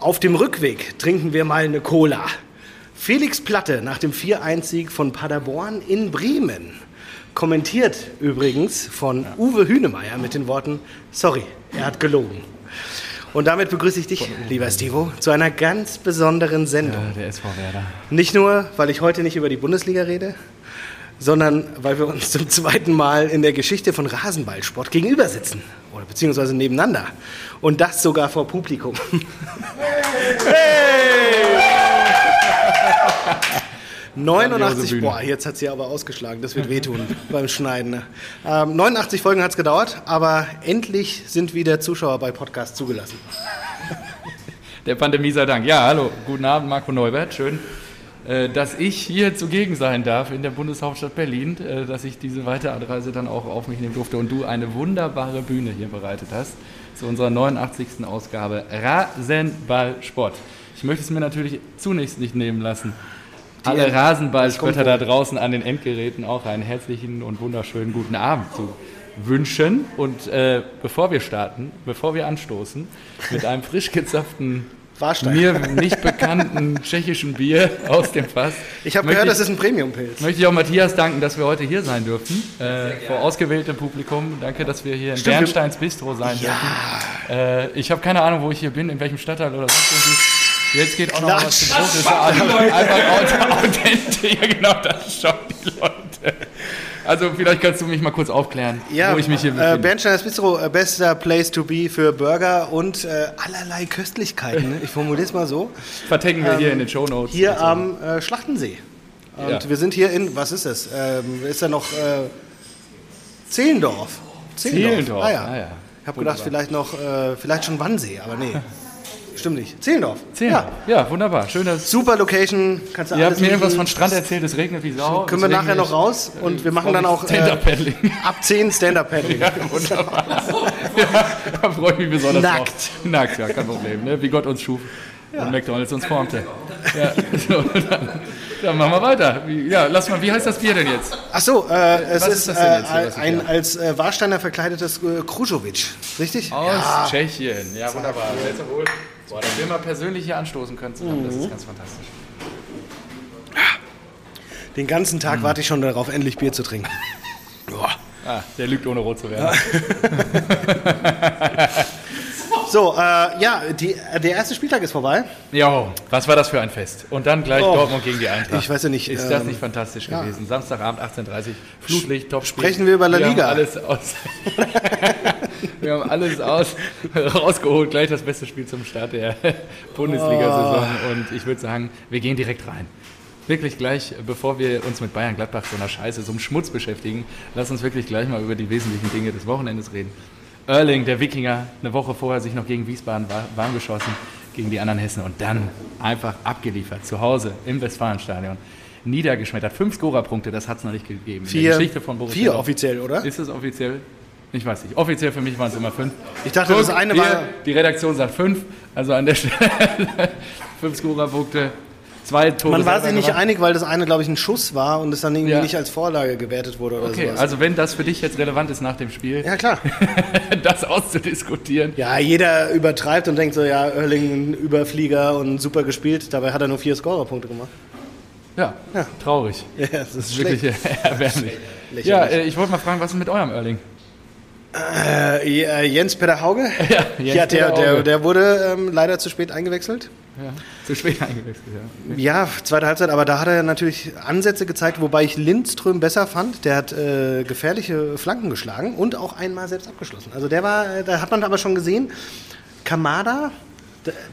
Auf dem Rückweg trinken wir mal eine Cola. Felix Platte nach dem 4-1-Sieg von Paderborn in Bremen. Kommentiert übrigens von Uwe Hünemeyer mit den Worten, sorry, er hat gelogen. Und damit begrüße ich dich, lieber Stivo, zu einer ganz besonderen Sendung. Ja, der SV Werder. Nicht nur, weil ich heute nicht über die Bundesliga rede, sondern weil wir uns zum zweiten Mal in der Geschichte von Rasenballsport gegenüber sitzen. Oder beziehungsweise nebeneinander. Und das sogar vor Publikum. Hey! 89, boah, jetzt hat sie aber ausgeschlagen, das wird wehtun beim Schneiden. ne? Ähm, 89 Folgen hat es gedauert, aber endlich sind wieder Zuschauer bei Podcasts zugelassen. Der Pandemie sei Dank. Ja, hallo, guten Abend, Marco Neubert. Schön, dass ich hier zugegen sein darf in der Bundeshauptstadt Berlin, äh, dass ich diese Weiteranreise dann auch auf mich nehmen durfte und du eine wunderbare Bühne hier bereitet hast zu unserer 89. Ausgabe Rasenballsport. Ich möchte es mir natürlich zunächst nicht nehmen lassen. Alle das Rasenballspötter da draußen an den Endgeräten auch einen herzlichen und wunderschönen guten Abend zu wünschen. Und äh, bevor wir starten, bevor wir anstoßen, mit einem frisch gezapften, Warstein. mir nicht bekannten tschechischen Bier aus dem Fass. Ich habe gehört, das ist ein Premium-Pilz. Möchte ich auch Matthias danken, dass wir heute hier sein dürfen, äh, vor ausgewähltem Publikum. Danke, dass wir hier in Stimmt, Bernsteins Bistro sein dürfen. Äh, ich habe keine Ahnung, wo ich hier bin, in welchem Stadtteil oder sonst irgendwie. Jetzt geht auch noch mal was. Das ist einfach aut- authentisch. Ja, genau, das schauen die Leute. Also vielleicht kannst du mich mal kurz aufklären, Ja, wo ich mich hier äh, befinde. Bernsteins Bistro, äh, bester Place to be für Burger und äh, allerlei Köstlichkeiten. Ne? Ich formuliere es mal so. Vertecken wir hier in den Shownotes. Hier am äh, Schlachtensee. Und Ja. wir sind hier in, was ist das? Ähm, ist da noch äh, Zehlendorf? Zehlendorf, Ah, ja. ah, ja. Ich habe gedacht, vielleicht noch, äh, vielleicht schon Wannsee, aber nee. Stimmt nicht. Zehlendorf. Zehn. Ja. Ja. wunderbar. Schön, dass Super Location. Kannst du ihr habt mir irgendwas von Strand erzählt. Es regnet wie Sau. Können wir nachher noch raus und wir machen dann auch äh, Stand-Up-Paddling. ab 10 Stand-Up-Paddling. Ja, wunderbar. da freue ich mich besonders Nackt. drauf. Nackt, ja, kein Problem. Ne? Wie Gott uns schuf und McDonalds uns formte. Ja, so, dann, dann machen wir weiter. Wie, ja, lass mal, wie heißt das Bier denn jetzt? Ach so, äh, es Was ist, ist das denn jetzt hier, äh, ein hier als äh, Warsteiner verkleidetes äh, Krujovic, richtig? Aus Tschechien. Ja, wunderbar. Sehr wohl. Boah, dass wir mal persönlich hier anstoßen können zusammen, das ist ganz fantastisch. Den ganzen Mhm. Tag warte ich schon darauf, endlich Bier zu trinken. Boah. Ah, der lügt ohne rot zu werden. So, äh, ja, die, der erste Spieltag ist vorbei. Jo, was war das für ein Fest? Und dann gleich Oh, Dortmund gegen die Eintracht. ich weiß ja nicht, Ist das ähm, nicht fantastisch gewesen? Samstagabend 18.30 Flutlicht, top Sprechen wir über La Liga. Haben alles aus. wir haben alles aus, rausgeholt. Gleich das beste Spiel zum Start der Bundesliga-Saison. Oh. Und ich würde sagen, wir gehen direkt rein. Wirklich gleich, bevor wir uns mit Bayern Gladbach so einer Scheiße, so einem Schmutz beschäftigen, lass uns wirklich gleich mal über die wesentlichen Dinge des Wochenendes reden. Erling, der Wikinger, eine Woche vorher sich noch gegen Wiesbaden wa- warm geschossen, gegen die anderen Hessen und dann einfach abgeliefert, zu Hause im Westfalenstadion. Niedergeschmettert. Fünf Scorerpunkte, das hat es noch nicht gegeben. Vier, Geschichte von Borussia vier offiziell, oder? Ist es offiziell? Ich weiß nicht. Offiziell für mich waren es immer fünf. Ich dachte, das eine war- Die Redaktion sagt fünf. Also an der Stelle fünf Scorerpunkte, zwei Tore. Man war sich nicht gemacht. einig, weil das eine, glaube ich, ein Schuss war und es dann irgendwie Ja. nicht als Vorlage gewertet wurde oder Okay, sowas. also wenn das für dich jetzt relevant ist nach dem Spiel, ja, klar. das auszudiskutieren. Ja, jeder übertreibt und denkt so, ja, Erling ein Überflieger und super gespielt. Dabei hat er nur vier Scorerpunkte gemacht. Ja, Ja. traurig. Ja, das ist Wirklich schlecht. erbärmlich. Lächerlich. Ja, äh, ich wollte mal fragen, was ist mit eurem Erling? Äh, äh, Jens Peter Hauge? Ja, Jens ja, der, Peter der, der wurde ähm, leider zu spät eingewechselt. Ja, zu spät eingewechselt, ja. Ja, zweite Halbzeit, aber da hat er natürlich Ansätze gezeigt, wobei ich Lindström besser fand. Der hat äh, gefährliche Flanken geschlagen und auch einmal selbst abgeschlossen. Also der war, äh, da hat man aber schon gesehen, Kamada,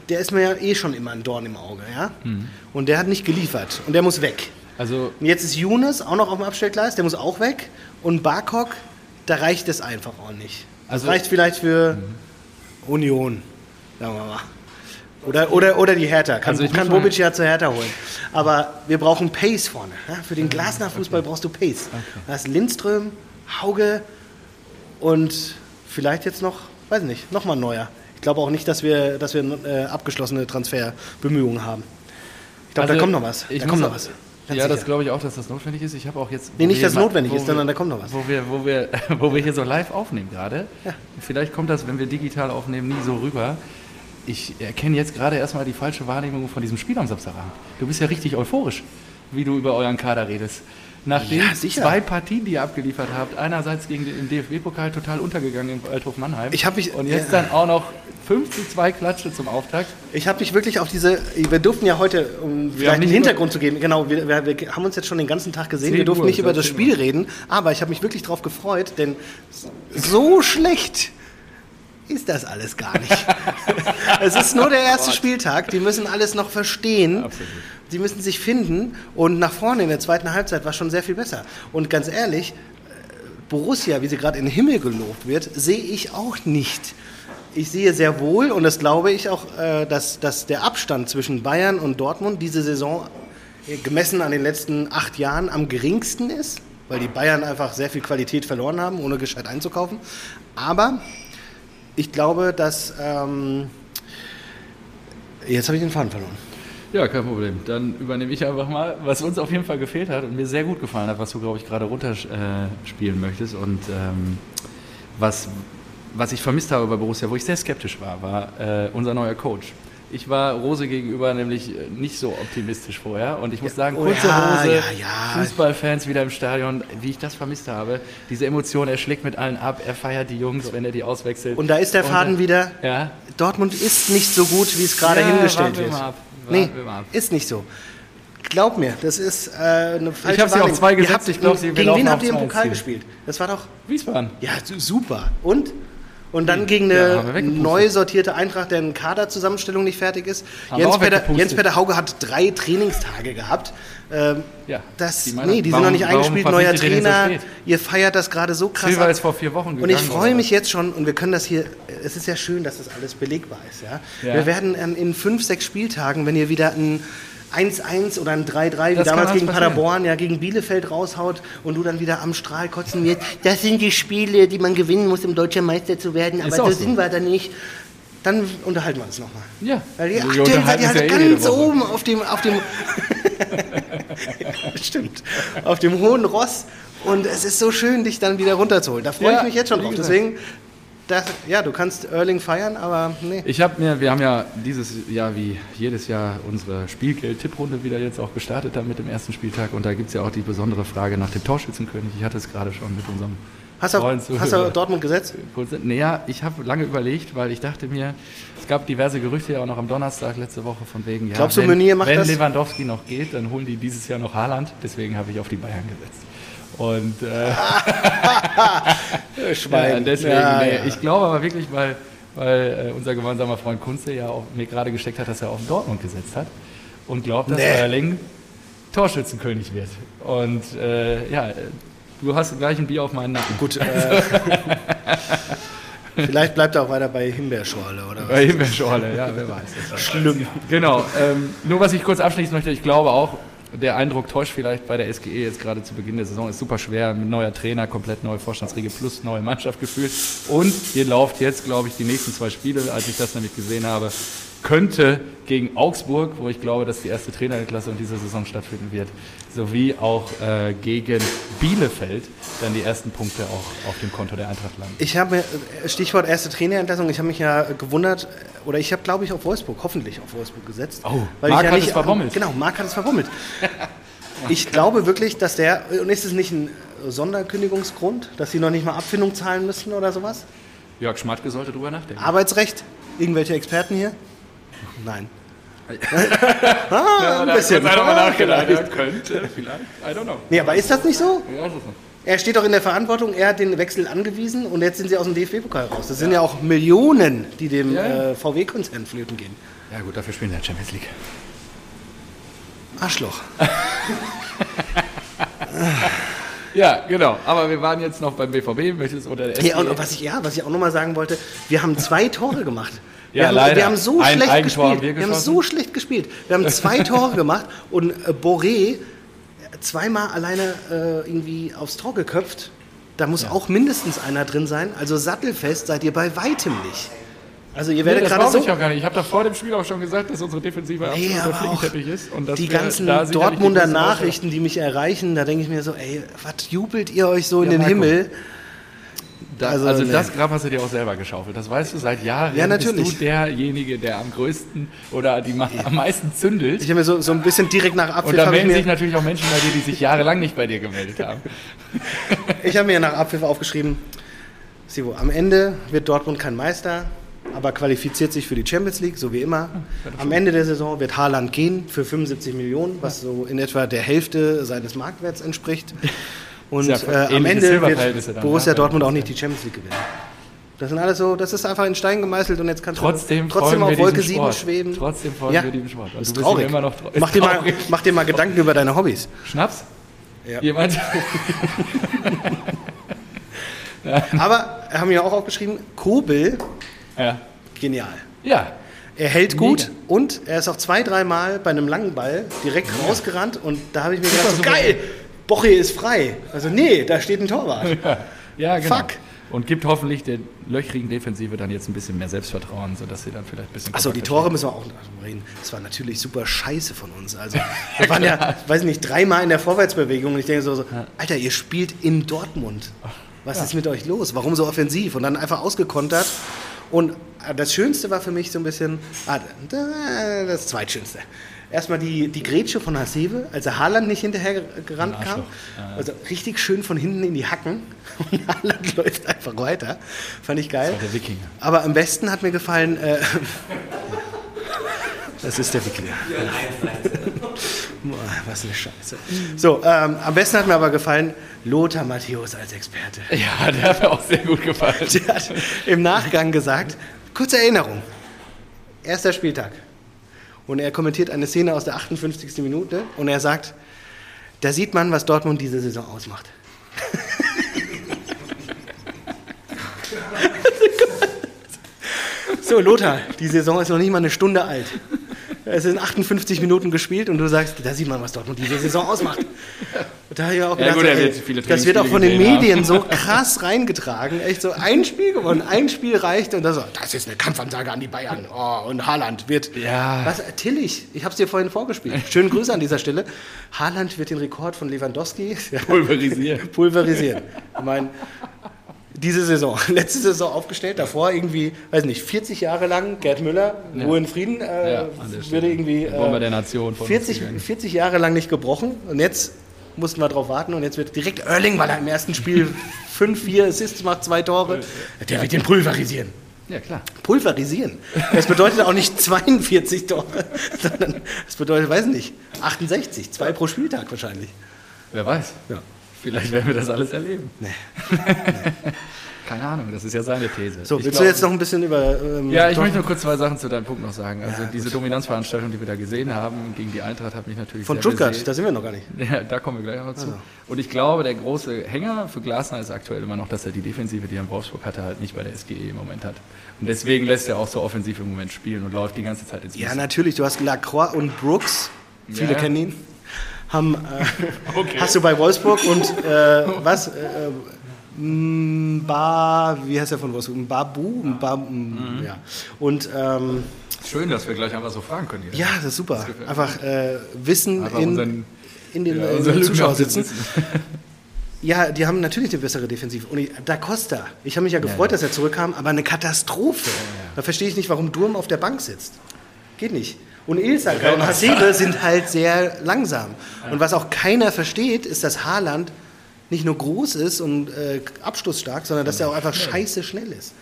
der, ist mir ja eh schon immer ein Dorn im Auge, ja. Mhm. Und der hat nicht geliefert und der muss weg. Also, Und jetzt ist Younes auch noch auf dem Abstellgleis, der muss auch weg. Und Barkok, da reicht es einfach auch nicht. Das Also- reicht vielleicht für Union, sagen wir mal. Oder, oder, oder die Hertha. Kann, Also ich kann Bobic ja zur Hertha holen. Aber wir brauchen Pace vorne. Ja? Für den Glasner-Fußball brauchst du Pace. Da ist Lindström, Hauge und vielleicht jetzt noch, weiß nicht, nochmal ein neuer. Ich glaube auch nicht, dass wir, dass wir äh, abgeschlossene Transferbemühungen haben. Ich glaube, da Also, kommt noch was. Da kommt noch was. Ganz ja, das sicher. glaube ich auch, dass das notwendig ist. Ich habe auch jetzt. Nee, nicht, dass notwendig ist, wir- sondern da kommt noch was. Wo wir, wo, wir, wo wir hier so live aufnehmen gerade. Vielleicht kommt das, wenn wir digital aufnehmen, nie so rüber. Ich erkenne jetzt gerade erstmal die falsche Wahrnehmung von diesem Spiel am Samstagabend. Du bist ja richtig euphorisch, wie du über euren Kader redest. Nach den Ja, zwei Partien, die ihr abgeliefert habt, einerseits gegen den DFB-Pokal total untergegangen im Waldhof Mannheim. Ich mich- und jetzt ja. dann auch noch 5 zu 2 Klatsche zum Auftakt. Ich habe mich wirklich auf diese. Wir durften ja heute, um vielleicht haben nicht einen Hintergrund zu geben, genau, wir, wir, wir haben uns jetzt schon den ganzen Tag gesehen. 10 Wir durften Uhr, nicht über das 10 Spiel reden, aber ich habe mich wirklich darauf gefreut, denn so schlecht ist das alles gar nicht. es ist nur der erste Spieltag, die müssen alles noch verstehen. Absolut. Sie müssen sich finden und nach vorne in der zweiten Halbzeit war schon sehr viel besser. Und ganz ehrlich, Borussia, wie sie gerade in den Himmel gelobt wird, sehe ich auch nicht. Ich sehe sehr wohl, und das glaube ich auch, äh, dass, dass der Abstand zwischen Bayern und Dortmund diese Saison äh, gemessen an den letzten acht Jahren am geringsten ist, weil die Bayern einfach sehr viel Qualität verloren haben, ohne gescheit einzukaufen. Aber ich glaube, dass... Ähm, jetzt habe ich den Faden verloren. Ja, kein Problem. Dann übernehme ich einfach mal, was uns auf jeden Fall gefehlt hat und mir sehr gut gefallen hat, was du, glaube ich, gerade runterspielen möchtest und ähm, was, was ich vermisst habe bei Borussia, wo ich sehr skeptisch war, war äh, unser neuer Coach. Ich war Rose gegenüber nämlich äh, nicht so optimistisch vorher und ich muss sagen, oh kurze ja, Hose, ja, ja. Fußballfans wieder im Stadion, wie ich das vermisst habe. Diese Emotion, er schlägt mit allen ab, er feiert die Jungs, wenn er die auswechselt. Und da ist der Faden äh, wieder. Ja, Dortmund ist nicht so gut, wie es gerade hingestellt wird. mal ab. Nee, Warten mal ab. ist nicht so. Glaub mir, das ist äh, eine falsche Ich hab sie auf Wahrnehmung. zwei gesetzt, ich glaub, sie- Gegen wen habt ihr im Pokal gespielt? Das war doch Wiesbaden. ja su- super. Und? Und dann gegen Ja, eine weggepustet. neu sortierte Eintracht, deren Kaderzusammenstellung nicht fertig ist. Wir Jens Hauge hat drei Trainingstage gehabt. Ähm, Ja, das, die nee, die warum- sind noch nicht eingespielt. Neuer so Trainer. Ihr feiert das gerade so krass. Silva ist vor vier Wochen Und ich gegangen, freue mich jetzt schon, und wir können das hier, es ist ja schön, dass das alles belegbar ist. Ja? Ja. Wir werden ähm, in fünf, sechs Spieltagen, wenn ihr wieder ein 1-1 oder ein 3-3, wie Das damals gegen passieren. Paderborn, ja, gegen Bielefeld raushaut und du dann wieder am Strahl kotzen wirst, das sind die Spiele, die man gewinnen muss, um deutscher Meister zu werden, aber so sind wir da nicht. Dann unterhalten wir uns nochmal. Ja. Weil die Wir aktuell seid ihr halt ja eh ganz Woche. oben auf dem, auf dem stimmt, auf dem hohen Ross und es ist so schön, dich dann wieder runterzuholen. Da freue Ja, ich mich jetzt schon drauf. gesagt. Deswegen, das, ja, du kannst Erling feiern, aber nee. Ich habe mir, wir haben ja dieses Jahr wie jedes Jahr unsere Spielgeld-Tipprunde wieder jetzt auch gestartet dann mit dem ersten Spieltag und da gibt es ja auch die besondere Frage nach dem Torschützenkönig. Ich hatte es gerade schon mit unserem Hast du, hast du. Dortmund gesetzt? Naja, ich habe lange überlegt, weil ich dachte mir, es gab diverse Gerüchte ja auch noch am Donnerstag letzte Woche von wegen, ja, Glaubst du, wenn, Meunier macht wenn das? Lewandowski noch geht, dann holen die dieses Jahr noch Haaland. Deswegen habe ich auf die Bayern gesetzt. Und äh, ja, deswegen, Ja, nee, ja. ich glaube aber wirklich, weil, weil äh, unser gemeinsamer Freund Kunze ja auch mir gerade gesteckt hat, dass er auf Dortmund gesetzt hat und glaubt, dass Nee. Erling Torschützenkönig wird. Und äh, ja, du hast gleich ein Bier auf meinen Nacken. Gut, äh, vielleicht bleibt er auch weiter bei Himbeerschorle oder? Bei Himbeerschorle, ja, wer weiß. Schlimm. Genau, ähm, nur was ich kurz abschließen möchte, ich glaube auch, der Eindruck täuscht vielleicht bei der SGE jetzt gerade zu Beginn der Saison, ist super schwer, mit neuer Trainer, komplett neue Vorstandsriege plus neue Mannschaft gefühlt. Und ihr lauft jetzt, glaube ich, die nächsten zwei Spiele, als ich das nämlich gesehen habe, könnte gegen Augsburg, wo ich glaube, dass die erste Trainerklasse in dieser Saison stattfinden wird, sowie auch äh, gegen Bielefeld dann die ersten Punkte auch auf dem Konto der Eintracht landen. Ich habe äh, Stichwort erste Trainerentlassung, ich habe mich ja gewundert, äh, oder ich habe, glaube ich, auf Wolfsburg, hoffentlich auf Wolfsburg gesetzt. Oh, weil Marc ich ja hat nicht, es verbommelt. Genau, Marc hat es verbummelt. Ich glaube wirklich, dass der, und ist es nicht ein Sonderkündigungsgrund, dass sie noch nicht mal Abfindung zahlen müssen oder sowas? Jörg Schmatke sollte drüber nachdenken. Arbeitsrecht? Irgendwelche Experten hier? Nein. Ja, ein bisschen. Da er Ah, nachgedacht. vielleicht. Ja, könnte, vielleicht. I don't know. Nee, aber ist das nicht so? Ja, ist es. Er steht doch in der Verantwortung, er hat den Wechsel angewiesen und jetzt sind sie aus dem DFB-Pokal raus. Das sind ja auch Millionen, die dem Ja, äh, VW-Konzern flöten gehen. Ja gut, dafür spielen wir in der Champions League. Arschloch. Ja, genau. Aber wir waren jetzt noch beim BVB, möchtest oder der Ja, und was ich, ja, was ich auch nochmal sagen wollte, wir haben zwei Tore gemacht. Wir, Ja, haben, leider. wir haben so Ein schlecht Eigentor haben gespielt. wir Wir, haben so schlecht gespielt. Wir haben zwei Tore gemacht und äh, Boré zweimal alleine äh, irgendwie aufs Tor geköpft. Da muss auch mindestens einer drin sein. Also sattelfest seid ihr bei weitem nicht. Also ihr Nee, werdet das gerade so ich auch gar nicht. Ich habe doch vor dem Spiel auch schon gesagt, dass unsere Defensive Nee, absolut aber auch Flickenteppich ist. Und dass die ganzen da Dortmunder Nachrichten, die mich erreichen, da denke ich mir so, ey, was jubelt ihr euch so in Ja, den Marco. Himmel? Da, also, also nee. das Grab hast du dir auch selber geschaufelt. Das weißt du seit Jahren. Ja, natürlich. Bist du derjenige, der am größten oder die am meisten zündelt. Ich habe mir so, so ein bisschen direkt nach Abpfiff... Und da melden sich natürlich auch Menschen bei dir, die sich jahrelang nicht bei dir gemeldet haben. ich habe mir nach Abpfiff aufgeschrieben, Sivo, am Ende wird Dortmund kein Meister, aber qualifiziert sich für die Champions League, so wie immer. Am Ende der Saison wird Haaland gehen für 75 Millionen, was so in etwa der Hälfte seines Marktwerts entspricht. Und äh, am Ende wird Borussia Dortmund auch nicht die Champions League gewinnen. Das sind alles so, das ist einfach in Stein gemeißelt und jetzt kannst trotzdem du trotzdem auf Wolke 7 schweben. Trotzdem folgen ja. wir diesem Sport. Das ist traurig. Immer noch trau mach, dir mal, mach dir mal Gedanken über deine Hobbys. Schnaps? Ja. Jemand? Aber haben wir auch aufgeschrieben, Kobel, ja. genial. Ja. Er hält gut Mega. und er ist auch zwei, dreimal bei einem langen Ball direkt ja. rausgerannt und da habe ich mir gedacht, so, geil, Boche ist frei. Also nee, da steht ein Torwart. Ja, ja genau. Fuck. Und gibt hoffentlich der löchrigen Defensive dann jetzt ein bisschen mehr Selbstvertrauen, sodass sie dann vielleicht ein bisschen. Achso, die Tore müssen wir auch noch reden. Das war natürlich super scheiße von uns. Also, wir waren ja, weiß nicht, dreimal in der Vorwärtsbewegung und ich denke so, so Alter, ihr spielt in Dortmund. Was ja. ist mit euch los? Warum so offensiv? Und dann einfach ausgekontert. Und das Schönste war für mich so ein bisschen, ah, das Zweitschönste erstmal die, die Grätsche von Hasebe, als er Haaland nicht hinterher gerannt kam. Also richtig schön von hinten in die Hacken. Und Haaland läuft einfach weiter. Fand ich geil. Das war der Wikinger. Aber am besten hat mir gefallen. Äh, das ist der Wikinger. Was eine Scheiße. So, ähm, am besten hat mir aber gefallen Lothar Matthäus als Experte. Ja, der hat mir auch sehr gut gefallen. Der hat im Nachgang gesagt, kurze Erinnerung, erster Spieltag, und er kommentiert eine Szene aus der 58. Minute und er sagt, da sieht man, was Dortmund diese Saison ausmacht. so, Lothar, die Saison ist noch nicht mal eine Stunde alt. Es sind 58 Minuten gespielt und du sagst, da sieht man, was Dortmund diese Saison ausmacht. Da habe ich auch gedacht, ja, gut, so, ey, das wird auch von den Medien haben. so krass reingetragen. Echt so ein Spiel gewonnen, ein Spiel reicht und das, so, das ist eine Kampfansage an die Bayern. Oh, und Haaland wird. Ja. Was, Tillich, ich habe es dir vorhin vorgespielt. Schönen Grüße an dieser Stelle. Haaland wird den Rekord von Lewandowski pulverisieren. pulverisieren. Ich meine, diese Saison, letzte Saison aufgestellt, davor irgendwie, weiß nicht, 40 Jahre lang Gerd Müller, ja. Ruhe in Frieden, äh, ja, würde irgendwie äh, der Nation 40, 40 Jahre lang nicht gebrochen und jetzt mussten wir darauf warten und jetzt wird direkt Erling, weil er im ersten Spiel 5, 4 Assists macht, zwei Tore, der wird den pulverisieren. Ja, klar. Pulverisieren. Das bedeutet auch nicht 42 Tore, sondern das bedeutet, weiß nicht, 68, zwei pro Spieltag wahrscheinlich. Wer weiß. Ja. Vielleicht werden wir das alles erleben. Nee. nee. Keine Ahnung, das ist ja seine These. So, willst glaub, du jetzt noch ein bisschen über. Ähm, ja, ich möchte nur kurz zwei Sachen zu deinem Punkt noch sagen. Also, ja, diese Dominanzveranstaltung, die wir da gesehen haben gegen die Eintracht, hat mich natürlich. Von Stuttgart, da sind wir noch gar nicht. Ja, da kommen wir gleich noch zu. Also. Und ich glaube, der große Hänger für Glasner ist aktuell immer noch, dass er die Defensive, die er in Wolfsburg hatte, halt nicht bei der SGE im Moment hat. Und deswegen lässt er auch so offensiv im Moment spielen und läuft die ganze Zeit ins Ja, natürlich. Du hast Lacroix und Brooks. Viele ja. kennen ihn haben, äh, okay. hast du bei Wolfsburg und äh, was? Äh, Mba, wie heißt der von Wolfsburg? Mbabu? Mba, mhm. ja. Und ähm, Schön, dass wir gleich einfach so fragen können. Hier. Ja, das ist super. Das einfach äh, Wissen einfach in, unseren, in den, ja, in den Zuschauer sitzen. Ja, die haben natürlich eine bessere Defensive. Und ich, Da Costa, ich habe mich ja gefreut, ja, ja. dass er zurückkam, aber eine Katastrophe. Da verstehe ich nicht, warum Durm auf der Bank sitzt. Geht nicht. Und Ilsaka und Hasebe sind halt sehr langsam. Und was auch keiner versteht, ist, dass Haaland nicht nur groß ist und äh, abschlussstark, sondern dass er auch einfach scheiße schnell ist.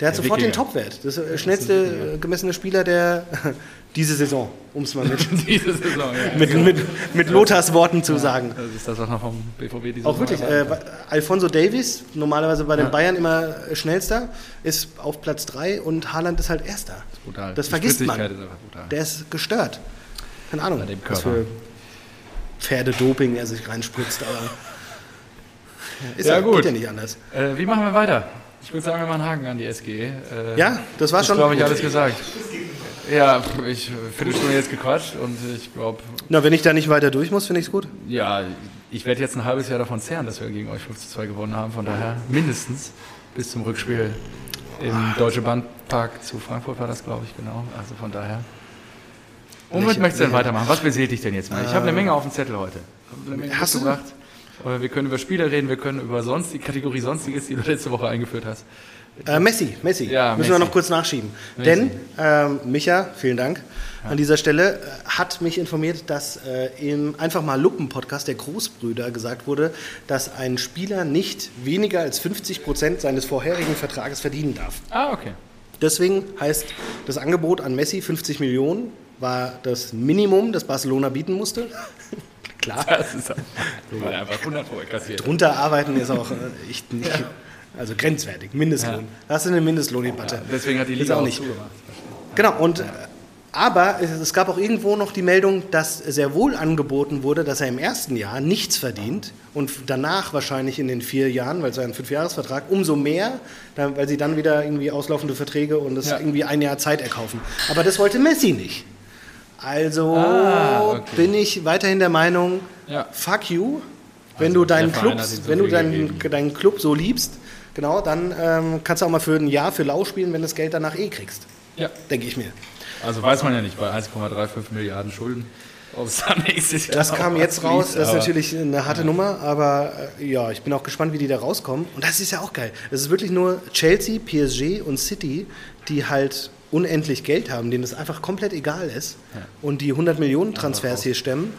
Der hat der sofort Wikinger. den Topwert. Das der schnellste gemessene Spieler der diese Saison, um es mal mit, diese Saison, ja. mit, mit, mit Lothars Worten zu ja, sagen. Das ist das, was noch vom BVB diese Auch wirklich. Äh, Alfonso Davies, normalerweise bei den ja. Bayern immer schnellster, ist auf Platz 3 und Haaland ist halt erster. Das, ist brutal. das vergisst man. Ist der ist gestört. Keine Ahnung, was für Pferdedoping er sich reinspritzt, aber ist ja, gut. geht ja nicht anders. Äh, wie machen wir weiter? Ich würde sagen, wir machen Haken an die SG. Äh, ja, das war das schon. glaube ich, alles gesagt. Ja, ich Viertelstunde jetzt gequatscht und ich glaube. Na, wenn ich da nicht weiter durch muss, finde ich es gut. Ja, ich werde jetzt ein halbes Jahr davon zehren, dass wir gegen euch 5 zu 2 gewonnen haben. Von daher mindestens bis zum Rückspiel im ah. Deutsche Bandpark zu Frankfurt war das, glaube ich, genau. Also von daher. Und womit möchtest du denn weitermachen? Was beseelt dich denn jetzt mal? Ich habe eine Menge auf dem Zettel heute. Hast du? Gebracht. Äh, Wir können über Spieler reden, wir können über sonst die Kategorie Sonstiges, die du letzte Woche eingeführt hast. Äh, Messi, Messi. Ja, Müssen wir Messi. noch kurz nachschieben. Messi. Denn ähm, Micha, vielen Dank an dieser Stelle, äh, hat mich informiert, dass äh, im Einfach mal Luppen-Podcast der Großbrüder gesagt wurde, dass ein Spieler nicht weniger als 50 Prozent seines vorherigen Vertrages verdienen darf. Ah, okay. Deswegen heißt das Angebot an Messi 50 Millionen war das Minimum, das Barcelona bieten musste. Klar, Das ist er einfach 100 Euro kassiert. drunter arbeiten ist auch äh, echt nicht, also grenzwertig, Mindestlohn. Da hast du eine Mindestlohndebatte. Deswegen hat die Ist Liga auch nicht. zugemacht. Genau, und äh, aber es, gab auch irgendwo noch die Meldung, dass sehr wohl angeboten wurde, dass er im ersten Jahr nichts verdient und danach wahrscheinlich in den vier Jahren, weil es ja ein Fünfjahresvertrag, umso mehr, weil sie dann wieder irgendwie auslaufende Verträge und das Ja. irgendwie ein Jahr Zeit erkaufen. Aber das wollte Messi nicht. Also Ah, okay. bin ich weiterhin der Meinung, Ja. fuck you, wenn Also du deinen Club, so wenn du deinen, deinen Club so liebst, genau, dann ähm, kannst du auch mal für ein Jahr für lau spielen, wenn du das Geld danach eh kriegst. Ja. Denke ich mir. Also weiß man ja nicht, bei 1,35 Milliarden Schulden, Das kam jetzt raus, das ist natürlich eine harte Nummer, aber äh, ja, ich bin auch gespannt, wie die da rauskommen. Und das ist ja auch geil. Es ist wirklich nur Chelsea, PSG und City, die halt unendlich Geld haben, denen es einfach komplett egal ist und die 100 Millionen Transfers hier stemmen.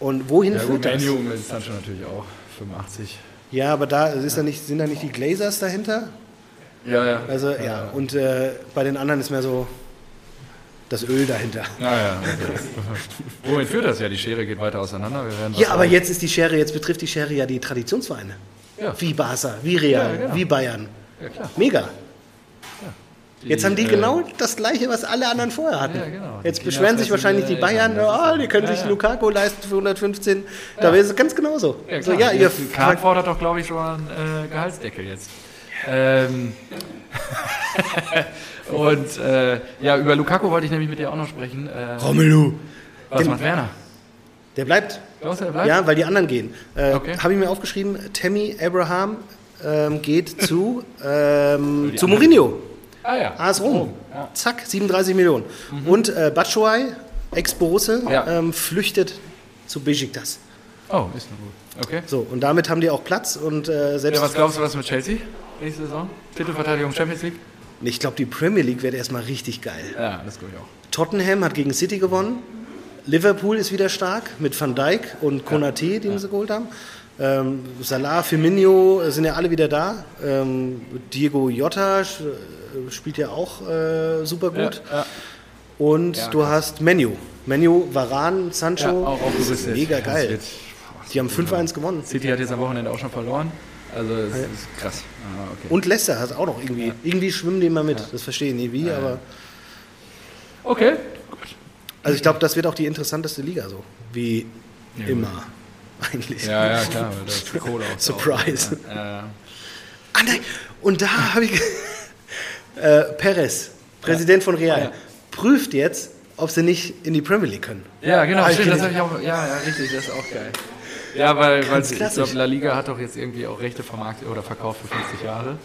Und wohin Ja, führt das? Manu ist dann schon natürlich auch 85. Ja, aber da ist da nicht, sind da nicht die Glazers dahinter? Ja, ja. Also ja, und äh, bei den anderen ist mehr so das Öl dahinter. Naja, okay. Wohin führt das? Ja, die Schere geht weiter auseinander. Ja, aber jetzt ist die Schere, jetzt betrifft die Schere ja die Traditionsvereine. Ja. Wie Barca, wie Real, Ja, wie Bayern. Ja, klar. Mega. Die, Jetzt haben die äh, genau das gleiche, was alle anderen vorher hatten. Ja, genau. Jetzt beschweren sich wahrscheinlich die Bayern, das oh, die können Ja, sich ja. Lukaku leisten für 115. Da wäre es ganz genauso. Ja, so, klar. ja, ihr Kahn fordert doch, glaube ich, schon einen äh, Gehaltsdeckel jetzt. Ähm, und äh, ja, über Lukaku wollte ich nämlich mit dir auch noch sprechen. Äh, Romelu. was den- macht Werner? Der bleibt. Glaubst du, er bleibt? Ja, weil die anderen gehen. Äh, Okay. Habe ich mir aufgeschrieben, Tammy Abraham ähm, geht zu, ähm, zu. Mourinho. Ah ja. AS Rom. Ja. Mhm. Zack, 37 Millionen. Und äh, Batshuayi, Ex-Borusse, Ja. ähm, flüchtet zu Besiktas. Oh, ist nur gut. Okay. So, und damit haben die auch Platz und äh, selbst. Ja, was glaubst du, was mit Chelsea nächste Saison? Titelverteidigung Champions League? ich glaube, die Premier League wird erstmal richtig geil. Ja, das glaube ich auch. Tottenham hat gegen City gewonnen. Liverpool ist wieder stark mit Van Dijk und Konate, den sie geholt haben. Ähm, Salah, Firmino äh, sind ja alle wieder da. Ähm, Diego Jota äh, spielt ja auch äh, super gut. Ja, ja. Und Ja, du hast Menu. Menu, Varan, Sancho. Auch, auch das ist mega geil. wird- Die haben 5-1 gewonnen. City hat jetzt am Wochenende auch schon verloren. Also das ist krass. Ah, okay. Und Leicester hat auch noch irgendwie. Irgendwie schwimmen die immer mit. Das verstehe ich nicht wie, aber. okay. Also ich glaube, das wird auch die interessanteste Liga so. Wie immer. Eigentlich. Ja, ja, klar. Weil da ist die Kohle auch Surprise. Ja, ja. Ah nein, und da habe ich. äh, Perez, Präsident von Real, Ja. prüft jetzt, ob sie nicht in die Premier League können. Ja, genau, Ah, stimmt, das kenn habe ich auch. Ja, ja, richtig, das ist auch geil. Ja, weil, weil ich glaube, La Liga hat doch jetzt irgendwie auch Rechte vermarktet oder verkauft für 50 Jahre.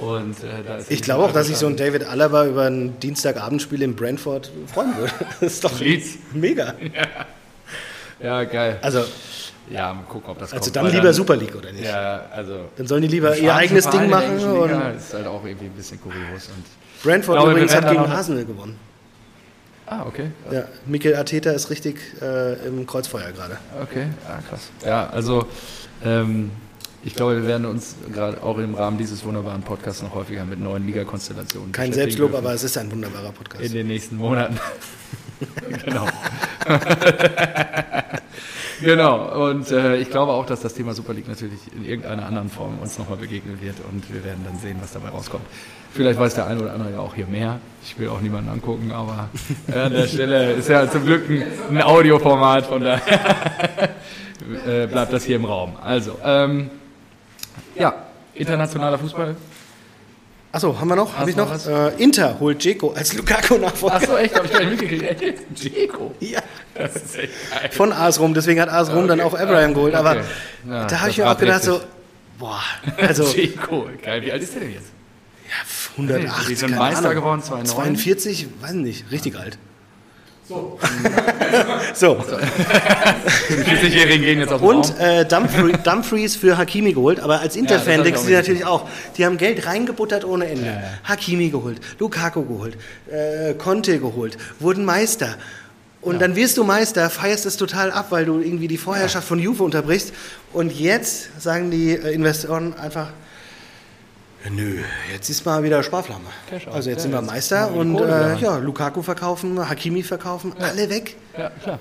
Und äh, da ist Ich glaube auch, dass sich so ein David Alaba über ein Dienstagabendspiel in Brentford freuen würde. Das ist doch Leeds. mega. Ja, geil. Also, Ja, mal gucken, ob das also kommt. dann lieber Super League, oder nicht? Ja, also. Dann sollen die lieber ihr eigenes Ding machen. Und ist halt auch irgendwie ein bisschen kurios. Und Brentford glaube, übrigens hat gegen Arsenal gewonnen. ah, okay. Ja, Mikel Arteta ist richtig äh, im Kreuzfeuer gerade. Okay, ah, krass. Ja, also ähm, ich glaube, wir werden uns gerade auch im Rahmen dieses wunderbaren Podcasts noch häufiger mit neuen Ligakonstellationen Kein Selbstlob, dürfen. aber es ist ein wunderbarer Podcast. in den nächsten Monaten. genau. genau. Und äh, ich glaube auch, dass das Thema Super League natürlich in irgendeiner anderen Form uns nochmal begegnen wird und wir werden dann sehen, was dabei rauskommt. Vielleicht weiß der eine oder andere ja auch hier mehr. Ich will auch niemanden angucken, aber äh, an der Stelle ist ja zum Glück ein, ein Audioformat, von daher äh, bleibt das hier im Raum. Also, ähm, ja, internationaler Fußball. Achso, haben wir noch? Habe ich noch? Äh, Inter holt Dzeko als Lukaku-Nachfolger. Achso, echt, habe ich gar nicht mitgekriegt. Dzeko. Ja. Das ist echt geil. Von AS Rom, deswegen hat AS Rom dann auch Abraham geholt. Aber Okay. Ja, da habe ich mir auch gedacht, so, richtig. boah, also Dzeko, geil. Wie alt ist der denn jetzt? 108, Die sind Meister geworden, 2009. 42, weiß nicht, richtig alt. So. so. Die 40-Jährigen gehen jetzt auf den Und äh, Dumfries, Dumfries für Hakimi geholt, aber als Inter-Fan ich denkst du natürlich auch, die haben Geld reingebuttert ohne Ende. Ja, ja. Hakimi geholt, Lukaku geholt, äh, Conte geholt, wurden Meister. Und dann wirst du Meister, feierst es total ab, weil du irgendwie die Vorherrschaft von Juve unterbrichst. Und jetzt sagen die äh, Investoren einfach, ja, nö, jetzt ist mal wieder Sparflamme. Cash. Also jetzt Ja, sind wir jetzt Meister und äh, ja, Lukaku verkaufen, Hakimi verkaufen, alle weg. Ja, klar.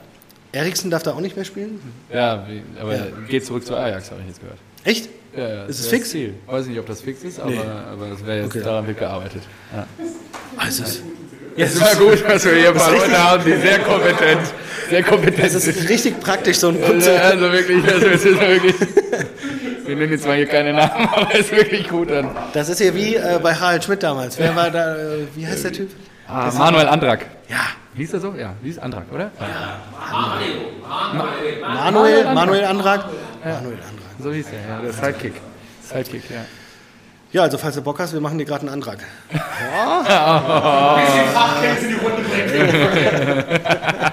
Eriksen darf da auch nicht mehr spielen. Ja, aber Ja. geht zurück zu Ajax, habe ich jetzt gehört. Echt? Ja, ja, Ist das es fix? Ziel. Weiß nicht, ob das fix ist, aber, Nee. aber es wäre jetzt Okay. daran wird gearbeitet. Ja. Also, es- Es war gut, dass wir hier ein paar Leute haben, die sehr kompetent, sehr kompetent Es ist richtig praktisch, so ein Also, kurzer. also wirklich, also es ist wirklich. Wir nennen jetzt mal hier keine Namen, aber es ist wirklich gut an. Das ist ja wie äh, bei Harald Schmidt damals. Wer war da? Äh, wie heißt der Typ? Ah, Manuel Andrak. Ja, Hieß er so? Ja, hieß Andrak, oder? Manuel, Manuel Antrag. Manuel Antrag. So hieß er, ja, der Sidekick. Sidekick, ja. Ja, also falls du Bock hast, wir machen dir gerade einen Antrag.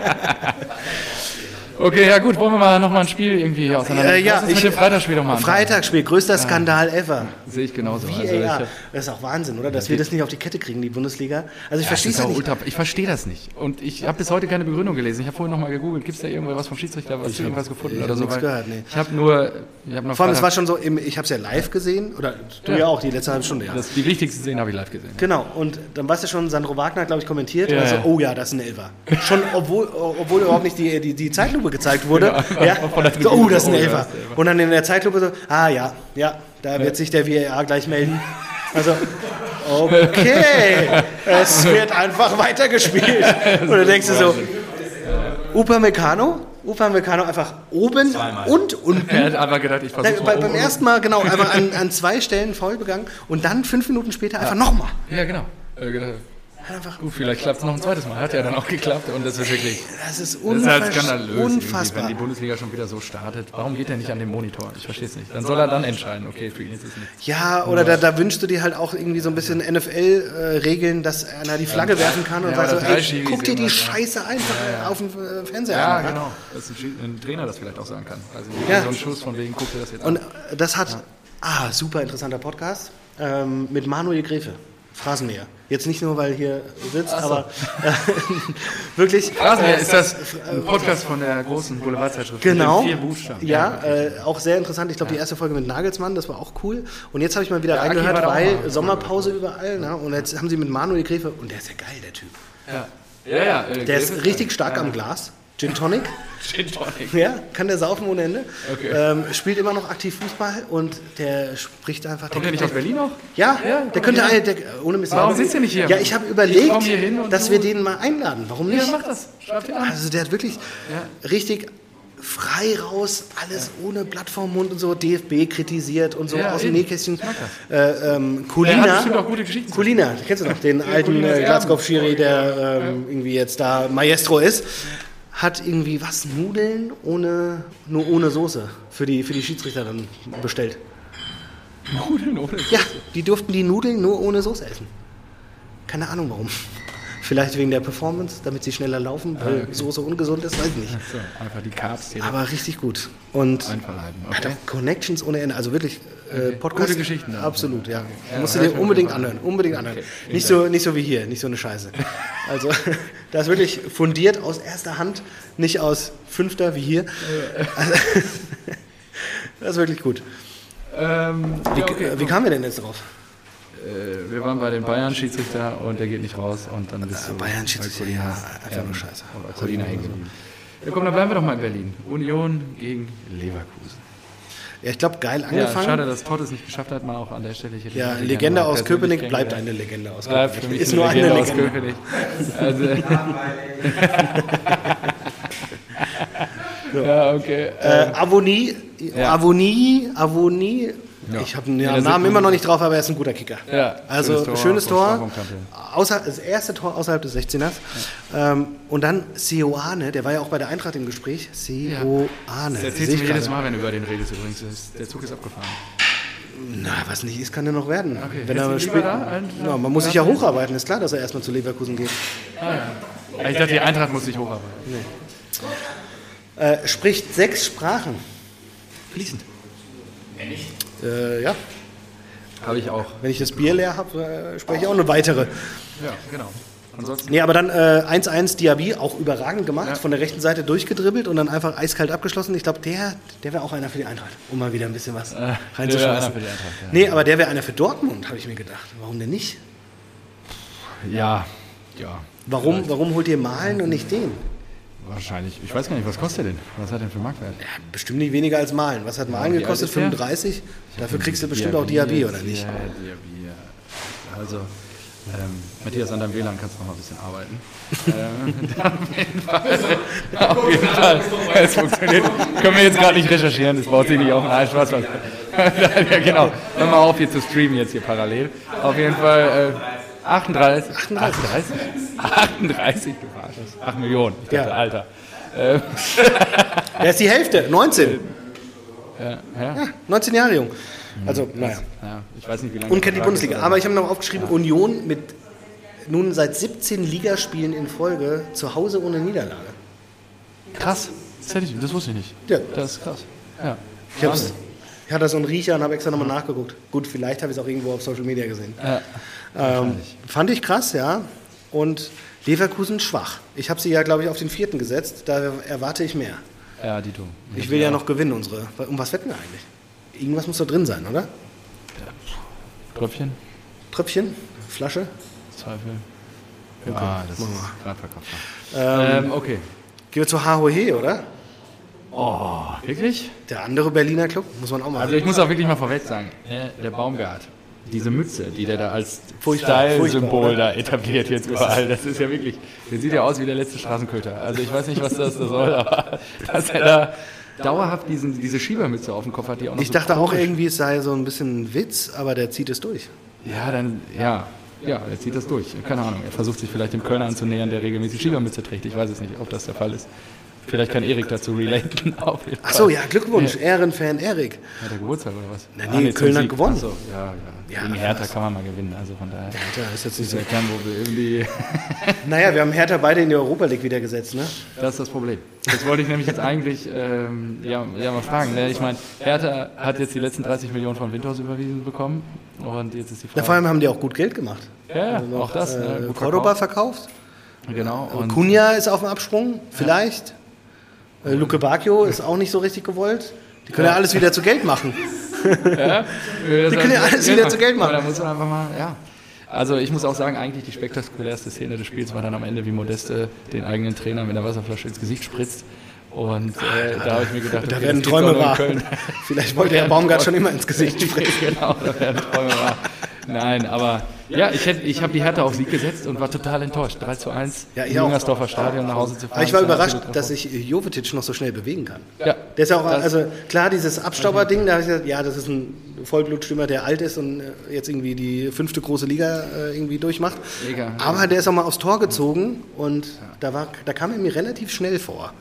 Okay, ja gut, wollen wir mal nochmal ein Spiel irgendwie hier auseinander. Äh, ja, mit ich- dem Freitagsspiel doch mal anfangen. Freitagsspiel, größter Skandal ever. Sehe ich genauso. Also ich hab- Das ist auch Wahnsinn, oder? Dass wir das nicht auf die Kette kriegen, die Bundesliga. Also ich Das verstehe es ja auch nicht. ultra, ich verstehe das nicht. Und ich habe bis heute keine Begründung gelesen. Ich habe vorhin nochmal gegoogelt. Gibt es da irgendwo was vom Schiedsrichter, was du irgendwas gefunden ich oder hab so? gehört, nee. Ich habe nur, ich noch Vor allem, es war schon so, im, ich habe es ja live gesehen, oder du ja, Ja. auch, die letzte halbe Stunde, ja. das, die wichtigsten Szenen habe ich live gesehen. Genau, und dann weißt du schon, Sandro Wagner hat, glaube ich, kommentiert. Ja, also, ja. oh ja, das ist ein Elfer. Schon, obwohl, obwohl überhaupt nicht die, die, die Zeitlupe gezeigt wurde. Ja. So, Tribüne, oh, das ist ein oh ja, Elfer. Elfer. Und dann in der Zeitlupe so, ah ja, ja, da wird sich der VAR gleich melden. Also, okay, es wird einfach weitergespielt. Und dann denkst du so, Upamecano, Upamecano einfach oben und unten. Er hat einfach gedacht, ich versuche bei, beim ersten Mal, genau, einfach an, an zwei Stellen faul begangen und dann fünf Minuten später einfach nochmal. Ja, genau. Einfach Gut, vielleicht klappt es noch ein zweites Mal. Hat ja dann auch geklappt und das ist wirklich. Das ist, Das ist halt skandalös, unfassbar. wenn die Bundesliga schon wieder so startet. Warum geht er nicht an den Monitor? Ich verstehe es nicht. Dann soll er dann entscheiden, okay, für ihn ist es nicht. Ja, oder da, da wünschst du dir halt auch irgendwie so ein bisschen NFL-Regeln, dass einer die Flagge werfen kann und Ja, sagt so, ey, Schiris guck dir die ja. Scheiße einfach auf dem äh, Fernseher Ja, an. genau. Dass ein, Trainer das vielleicht auch sagen kann. Also Ja. so ein Schuss von wegen, guck dir das jetzt Und an. äh, das hat, ah, super interessanter Podcast, ähm, mit Manuel Gräfe, Phrasenmäher. Jetzt nicht nur, weil hier sitzt, aber äh, wirklich. Rasenmäher, ist das ein Podcast von der großen Boulevardzeitschrift? Genau. Vier Buchstaben. Ja, äh, auch sehr interessant. Ich glaube, die erste Folge mit Nagelsmann, das war auch cool. Und jetzt habe ich mal wieder Ja, reingehört, weil. Sommerpause überall. Ne? Und jetzt haben sie mit Manuel Gräfe, und der ist ja geil, der Typ. Ja, ja. ja äh, Der ist richtig stark am Glas. Gin Tonic. Gin Tonic. Ja, kann der saufen ohne Ende. Okay. Ähm, spielt immer noch aktiv Fußball und der spricht einfach. Kommt der nicht aus Berlin auch? Ja, Ja, der könnte eine, der, ohne Mist. Warum sitzt der nicht hier? Ja, ich habe Ich überlegt, und dass du- wir den mal einladen. Warum Ja, nicht? mach das. Schreib den an. Also der hat wirklich richtig frei raus, alles ohne Blatt vorm Mund und so, DFB kritisiert und so Ja, aus dem. Nähkästchen. Ich Äh, ähm, Colina, kennst du noch, den alten äh, Glasgow-Schiri, der ähm, irgendwie jetzt da Maestro ist, hat irgendwie was, Nudeln ohne, nur ohne Soße für die, für die Schiedsrichter dann bestellt. Nudeln ohne Ja, die durften die Nudeln nur ohne Soße essen. Keine Ahnung warum. Vielleicht wegen der Performance, damit sie schneller laufen, weil Soße ungesund ist, weiß ich nicht. So, einfach die Carbs hier Aber richtig gut. Und einverleiben. Okay. Connections ohne Ende. Also wirklich äh, Podcast. Gute Geschichten. Absolut, ja. Ja, Musst du dir unbedingt anhören. Unbedingt anhören. Okay. Nicht, so, nicht so wie hier, nicht so eine Scheiße. Also, das ist wirklich fundiert aus erster Hand, nicht aus fünfter wie hier. Also, das ist wirklich gut. Ähm, Wie, ja, okay. wie kamen wir denn jetzt drauf? Äh, wir waren bei den Bayern-Schiedsrichter und der geht nicht raus und dann bist du Bayern bei Schiedsrichter, Colina. ja, einfach nur scheiße. Colina hängen geblieben. Ja, komm, dann bleiben wir doch mal in Berlin. Union gegen Leverkusen. Ja, ich glaube, geil Ja, angefangen. schade, dass Todd es nicht geschafft hat, mal auch an der Stelle hier Ja, Legende mal aus Köpenick bleibt eine Legende aus Bleibt für Köpenick. mich Ist nur eine Legende aus Legende. Köpenick. Also, ja, okay. Äh, Avonie, Ja. Avonie, Avonie. Ja. Ich habe den Ja, Namen immer noch nicht drauf, aber er ist ein guter Kicker. Ja, also schönes schönes Tor Tor. von Strafraumkante. Außer, das erste Tor außerhalb des 16ers. Ähm, und dann Seoane, der war ja auch bei der Eintracht im Gespräch. Seoane. Das erzählst du mir jedes. Mal, wenn du über den redest übrigens. Der Zug ist abgefahren. Na, was nicht ist, kann er noch werden. Okay, Wenn er spielt, da? Ja, man muss sich ja hocharbeiten, ist klar, dass er erstmal zu Leverkusen geht. Ah, ja. Ich dachte, die Eintracht muss sich hocharbeiten. Äh, spricht sechs Sprachen. Fließend. Äh, ja, Habe ich auch. wenn ich das Bier leer habe, äh, spreche ich auch eine weitere. Ja, genau. Ansonsten. Nee, aber dann äh, 1-1 Diaby, auch überragend gemacht, Ja. von der rechten Seite durchgedribbelt und dann einfach eiskalt abgeschlossen. Ich glaube, der, der wäre auch einer für die Eintracht, um mal wieder ein bisschen was Äh, reinzuschmeißen. einer für die Eintracht, ja. Nee, aber der wäre einer für Dortmund, habe ich mir gedacht. Warum denn nicht? Ja, ja. Warum, warum holt ihr Malen und nicht den? Wahrscheinlich. Ich weiß gar nicht, was kostet der denn? Was hat der für Marktwert? Ja, bestimmt nicht weniger als Malen. Was hat Malen wie gekostet? alt ist der? 35? Dafür kriegst du bestimmt auch Diaby, oder nicht? Ja, Diaby, ja. Also, ähm, Matthias, an deinem WLAN kannst du noch mal ein bisschen arbeiten. ähm, auf jeden Fall. Es funktioniert. Können wir jetzt gerade nicht recherchieren, das baut sich nicht auf. Nein, Spaß, Spaß. ja, genau. Hör mal auf, hier zu streamen jetzt hier parallel. Auf jeden Fall äh, 38. 38? 38, du Arsch. 8 Millionen. Ich dachte, Ja. Alter. Ähm, ist die Hälfte, 19. ja, ja. 19 Jahre jung. Also, naja. ja, ich weiß nicht, wie lange Und kennt die Bundesliga. ist, Aber ich habe noch aufgeschrieben, Union mit nun seit 17 Ligaspielen in Folge zu Hause ohne Niederlage. Krass. Das, hätte ich, das wusste ich nicht. Ja. Das ist krass. Ja. Ich, hab's, ich hatte so einen Riecher und habe extra nochmal nachgeguckt. Gut, vielleicht habe ich es auch irgendwo auf Social Media gesehen. Ja. Ähm, fand ich krass, ja. Und Leverkusen schwach. Ich habe sie ja, glaube ich, auf den vierten gesetzt. Da erwarte ich mehr. ja, Dito. Ich will ja noch gewinnen, unsere. Um was wetten wir eigentlich? Irgendwas muss da drin sein, oder? Tröpfchen? Tröpfchen? Flasche? Zweifel. Ja, das ist gerade verkauft. Ähm, Ähm, okay. Gehen wir zu Hahohe, oder? Oh, wirklich? Der andere Berliner Club, muss man auch mal. Also ich muss auch wirklich mal vorweg sagen, äh, der Baumgart, diese Mütze, die der da als Style-Symbol da etabliert jetzt überall, das ist ja wirklich, der sieht ja aus wie der letzte Straßenköter. Also ich weiß nicht, was das soll, aber dass er da dauerhaft diesen, diese Schiebermütze auf dem Kopf hat, die auch noch ich so dachte auch irgendwie, es sei so ein bisschen ein Witz, aber der zieht es durch. Ja, dann, ja, ja, er zieht das durch. Keine Ahnung, er versucht sich vielleicht dem Kölner anzunähern, der regelmäßig Schiebermütze trägt. Ich weiß es nicht, ob das der Fall ist. Vielleicht kann Erik dazu relaten. Auf jeden Ach so, Fall. ja, Glückwunsch, Ehrenfan Erik. Hat er Geburtstag oder was? Na, nee, Köln hat zum Sieg. gewonnen. So, ja, ja. Ja, Gegen Hertha was? kann man mal gewinnen, also von daher. Ja, ist jetzt nicht so. ja kein Problem. Irgendwie, Naja, wir haben Hertha beide in die Europa League wieder gesetzt, ne? das ist das Problem. Das wollte ich nämlich jetzt eigentlich ähm, ja, ja, mal fragen. Ne? Ich meine, Hertha hat jetzt die letzten 30 Millionen von Windhaus überwiesen bekommen und jetzt ist die Ja, Frage. vor allem haben die auch gut Geld gemacht. ja, Also noch, auch das. ne? Äh, Gut Cordoba verkauft. Genau. Und Cunha ist auf dem Absprung, vielleicht. Äh, Luke Bacchio ist auch nicht so richtig gewollt. Die können ja, Ja. alles wieder zu Geld machen. Ja, Die können ja alles wieder zu Geld machen. Da muss man einfach mal, ja. Also ich muss auch sagen, eigentlich die spektakulärste Szene des Spiels war dann am Ende, wie Modeste den eigenen Trainer mit einer Wasserflasche ins Gesicht spritzt. Und äh, da habe ich mir gedacht, Da okay, werden das gibt's Träume wahr. Vielleicht wollte Herr Baumgart schon immer ins Gesicht sprechen. genau, da werden Träume wahr. Nein, aber ja, ich, hätte- ich habe die Hertha auf Sieg gesetzt und war total enttäuscht. 3 zu 1 Ja, ich im auch. Jungersdorfer Stadion nach Hause zu fahren. Aber ich war überrascht, dass sich Jovetic noch so schnell bewegen kann. Ja, Der ist ja auch, Das- also klar, dieses Abstauber-Ding, da habe ich gesagt, ja, das ist ein Vollblutstürmer, der alt ist und äh, jetzt irgendwie die fünfte große Liga äh, irgendwie durchmacht. Mega. Aber der ist auch mal aufs Tor gezogen und da, war, da kam er mir relativ schnell vor.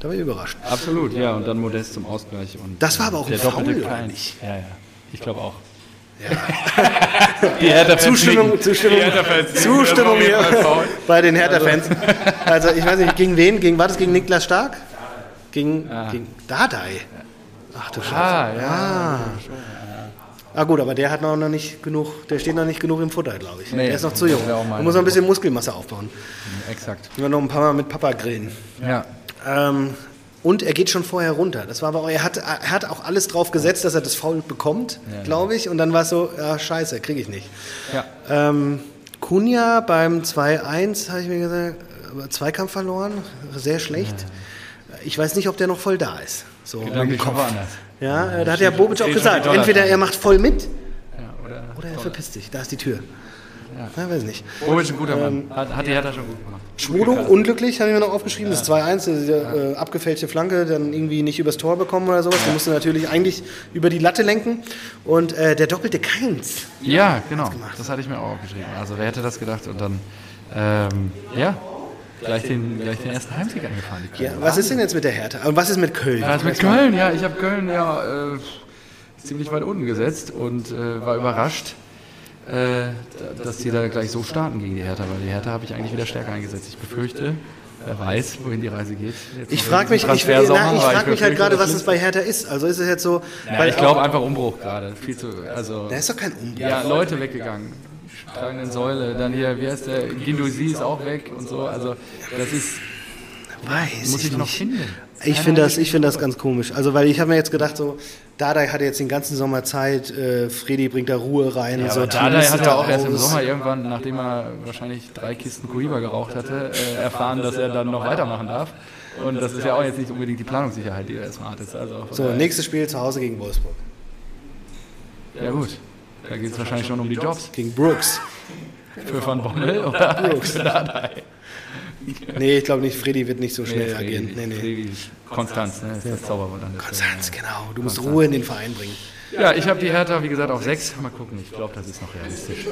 Da war ich überrascht. Absolut, ja, und dann Modest zum Ausgleich. Und Das war aber auch der ein doppelte Foul, oder nicht? Ja, ja, ich glaube auch. Die Hertha-Fans Zustimmung. Zustimmung. Zustimmung hier bei den Hertha-Fans. Also ich weiß nicht, gegen wen? Gegen, war das gegen Niklas Stark? Gegen, gegen Dardai. Ach du Scheiße. Ah, ja. Ah. Ah gut, aber der hat noch nicht genug, der steht noch nicht genug im Futter, glaube ich. Nee, der ist noch zu jung. Da muss noch ein bisschen Muskelmasse aufbauen. Exakt. Wir noch ein paar Mal mit Papa grillen. Ja. Ähm, und er geht schon vorher runter. Das war aber, er hat, er hat auch alles drauf gesetzt, dass er das Foul bekommt, glaube ich. Und dann war es so, ja, scheiße, kriege ich nicht. Ja. Ähm, Kunja beim 2-1, habe ich mir gesagt, äh, Zweikampf verloren, sehr schlecht. Ich weiß nicht, ob der noch voll da ist. So schon Kopf. woanders. Ja, äh, da hat ja Bobic auch gesagt, entweder er macht voll mit ja oder oder er verpisst sich. Da ist die Tür. Ja. weiß nicht. Bobic ein guter Ähm, Mann. Hat, hat die Hertha schon gut gemacht. Schwodo, unglücklich, habe ich mir noch aufgeschrieben. Das 2-1, diese äh, abgefälschte Flanke, dann irgendwie nicht übers Tor bekommen oder sowas. Der musste natürlich eigentlich über die Latte lenken. Und äh, der doppelte Keins. Ja, genau. Das hatte ich mir auch aufgeschrieben. Also wer hätte das gedacht? Und dann, ähm, ja, gleich den, gleich den ersten Heimsieg angefahren. Die Ja, was ist denn jetzt mit der Hertha? Und was ist mit Köln? Ja, mit Köln, ja, ich habe Köln ja äh, ziemlich weit unten gesetzt und äh, war überrascht. Äh, dass die da gleich so starten gegen die Hertha, weil die Hertha habe ich eigentlich wieder stärker eingesetzt. Ich befürchte, wer weiß, wohin die Reise geht. Jetzt Ich frage mich, ich, na, ich frag mich halt gerade, was es bei Hertha ist. Also ist es jetzt so, Ja, ich glaube einfach Umbruch gerade. Viel zu, also da ist doch kein Umbruch. ja, Leute weggegangen. Tragenden Säule, dann hier, wie heißt der, Gindusi ist auch weg und so. Also das ist, Weiß muss ich noch nicht. finden. Ich finde das, ich finde das ganz komisch. Also weil ich habe mir jetzt gedacht, so Dardai hatte jetzt den ganzen Sommer Zeit, äh, Fredi bringt da Ruhe rein Ja, so. Dardai Team hat ja auch erst im. Sommer irgendwann, nachdem er wahrscheinlich drei Kisten Cohiba geraucht hatte, äh, erfahren, dass er dann noch weitermachen darf. Und das ist ja auch jetzt nicht unbedingt die Planungssicherheit, die er erstmal hat. Also So, nächstes Spiel zu Hause gegen Wolfsburg. Ja gut, da geht es wahrscheinlich schon um die Jobs. Gegen Brooks. Für Van Bommel oder Brooks. für Dardai. Nee, ich glaube nicht, Fredi wird nicht so schnell Nee, agieren. Nee, nee. Fredi- Konstanz, ne? Ist das Zauberwort. Konstanz, genau. Du musst Ruhe in den Verein bringen. Ja, ich habe die Hertha, wie gesagt, auf sechs. Mal gucken, ich glaube, das ist noch realistisch.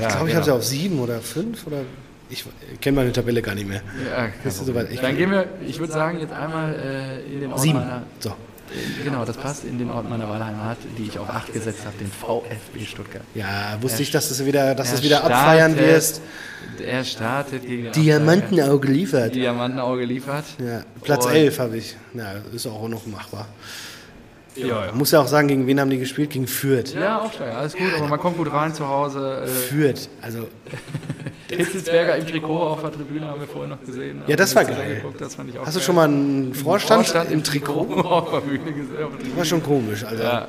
Ja, Ich glaube, ich genau. habe sie auf sieben oder fünf oder. Ich kenne meine Tabelle gar nicht mehr. Ja, Dann gehen wir, ich würde sagen, jetzt einmal äh, in den Ort Sieben. So. Genau, das passt in den Ort meiner Wahlheimat, die ich auf acht gesetzt habe, den VfB Stuttgart. Ja, wusste ich, dass du es wieder, dass Er wieder startet- abfeiern wirst. Er startet gegen Diamantenauge liefert. Diamantenauge liefert. Ja, Platz Und- 11 habe ich. Ja, ist auch noch machbar. Ja, muss ja auch sagen, gegen wen haben die gespielt? Gegen Fürth. ja, Aufsteiger, alles gut, aber man kommt gut rein zu Hause. Äh, Fürth. Also, Hitzelsberger im Trikot auf der Tribüne haben wir vorhin noch gesehen. Ja, das war geil. angeguckt, Das auch hast du schon mal einen Vorstand, Vorstand im Trikot? auf der Bühne gesehen. Tribüne. War schon komisch. Also. Ja.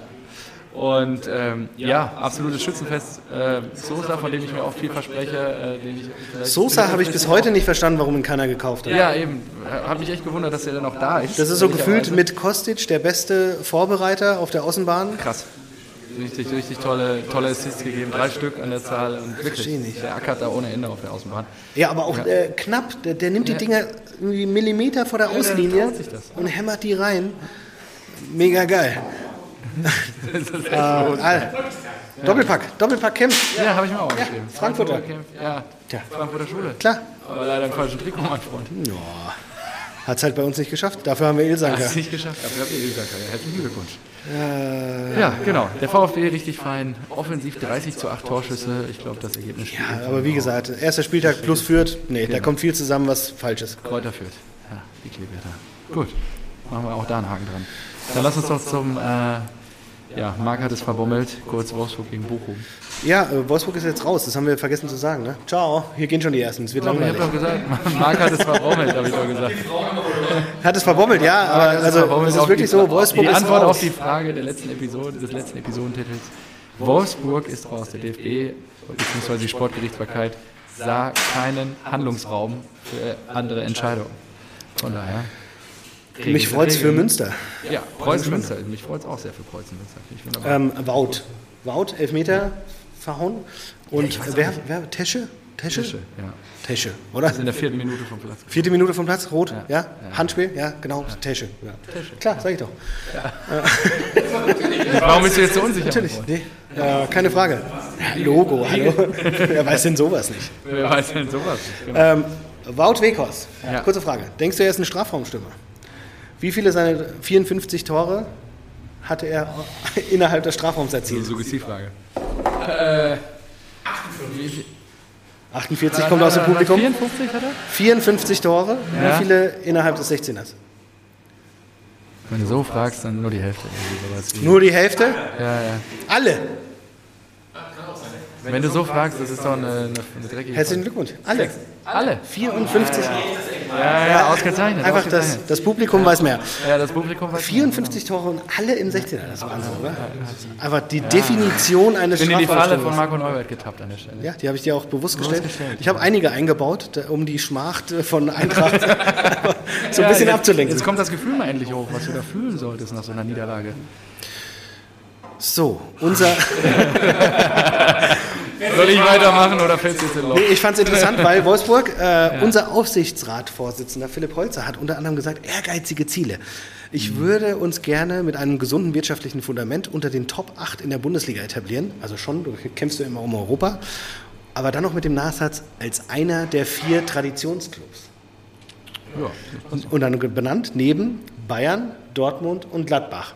Und ähm, ja, absolutes Schützenfest. Äh, Sosa, von dem ich mir auch viel verspreche. Äh, ich Sosa habe ich bis heute nicht verstanden, warum ihn keiner gekauft hat. Ja, eben. Hat mich echt gewundert, dass er dann noch da ist. Das ist so gefühlt mit Kostic der beste Vorbereiter auf der Außenbahn. Krass. Richtig, richtig tolle, tolle Assists gegeben. Drei Stück an der Zahl. Und wirklich, nicht. der ackert da ohne Ende auf der Außenbahn. Ja, aber auch Äh, knapp. Der, der nimmt die Dinger irgendwie Millimeter vor der Auslinie und hämmert die rein. Mega geil. Äh, Alter. Doppelpack, Doppelpack kämpft. Ja, habe ich mir auch geschrieben. Frankfurter. Ja, Tja. Frankfurter Schule. Klar. Aber leider im falschen Trikot, mein Freund. Ja. Hat es halt bei uns nicht geschafft. Dafür haben wir Ilsanker. Hast du nicht geschafft. Dafür habt ihr gesagt. Herzlichen Glückwunsch. Äh, Ja, genau. Der VfB richtig fein. Offensiv 30 zu 8 Torschüsse. Ich glaube, das Ergebnis ja, aber wie gesagt, erster Spieltag plus Fürth. Nee, da kommt viel zusammen, was falsch ist. Kräuter führt. Ja, die Kleeblätter. Gut. Machen wir auch da einen Haken dran. Dann lass uns doch zum. Äh, ja, Marc hat es verbummelt. Kurz Wolfsburg gegen Bochum. Ja, äh, Wolfsburg ist jetzt raus. Das haben wir vergessen zu sagen. Ne? Ciao. Hier gehen schon die ersten. Es wird Ich habe langweilig. doch gesagt, Marc hat es verbummelt, habe ich doch gesagt. Hat es verbommelt, ja. Aber also, verbummelt es ist wirklich die, so. Wolfsburg Die ist Antwort raus. auf die Frage der letzten Episode, des letzten Episodentitels. Wolfsburg ist raus. Der DFB bzw. die Sportgerichtsbarkeit sah keinen Handlungsraum für andere Entscheidungen. Von daher. Kriegen Mich freut es für. Münster. Ja, Preußen Münster. Mich freut es auch sehr für Preußen Münster. Finde ich wunderbar. Ähm, Wout. Wout, Elfmeter verhauen. Und wer, wer? Tesche? Tesche? Tische, ja. Tesche, oder? In der vierten Minute vom Platz. Vierte Minute vom Platz, rot, ja? Ja. Handspiel, ja, genau, Tesche. Ja. Klar, sag ich doch. Warum bist du jetzt so unsicher? Natürlich, nee, äh, keine Frage. Ja, Logo, hallo. Wer weiß denn sowas nicht? Wer weiß denn sowas? Genau. Ähm, Wout Weghorst, Ja. kurze Frage. Denkst du, er ist ein Strafraumstürmer? Wie viele seiner 54 Tore hatte er innerhalb des Strafraums erzielt? Suggestivfrage. 48 kommt aus dem Publikum. 54 hat er? 54 Tore. Ja. Wie viele innerhalb des 16ers? Wenn du so fragst, dann nur die Hälfte. Nur die Hälfte? Ja, ja. Alle. Wenn du so fragst, das ist doch eine, eine, eine dreckige Herzlichen Glückwunsch. Alle. Alle. 54. Ja, ja, ausgezeichnet. Einfach das, ausgezeichnet. das Publikum weiß mehr. Ja, das Publikum weiß 54 Tore und alle im 16er. Das ist Wahnsinn, oder? Einfach die Definition eines Ich bin in die Falle von. Marco Neubert getappt an der Stelle. Ja, die habe ich dir auch bewusst gestellt. gestellt, Ich habe einige eingebaut, um die Schmacht äh, von Eintracht so ein Ja, bisschen abzulenken. Jetzt kommt das Gefühl mal endlich hoch, was du da fühlen solltest nach so einer Niederlage. So, unser. Soll ich weitermachen oder fällst du jetzt in Loch? Nee, ich fand es interessant, weil Wolfsburg, äh, unser Aufsichtsratsvorsitzender Philipp Holzer hat unter anderem gesagt, ehrgeizige Ziele. Ich Mhm. würde uns gerne mit einem gesunden wirtschaftlichen Fundament unter den Top 8 in der Bundesliga etablieren. Also schon, du kämpfst du immer um Europa. Aber dann noch mit dem Nachsatz als einer der vier Traditionsclubs. Ja. Und dann benannt neben Bayern, Dortmund und Gladbach.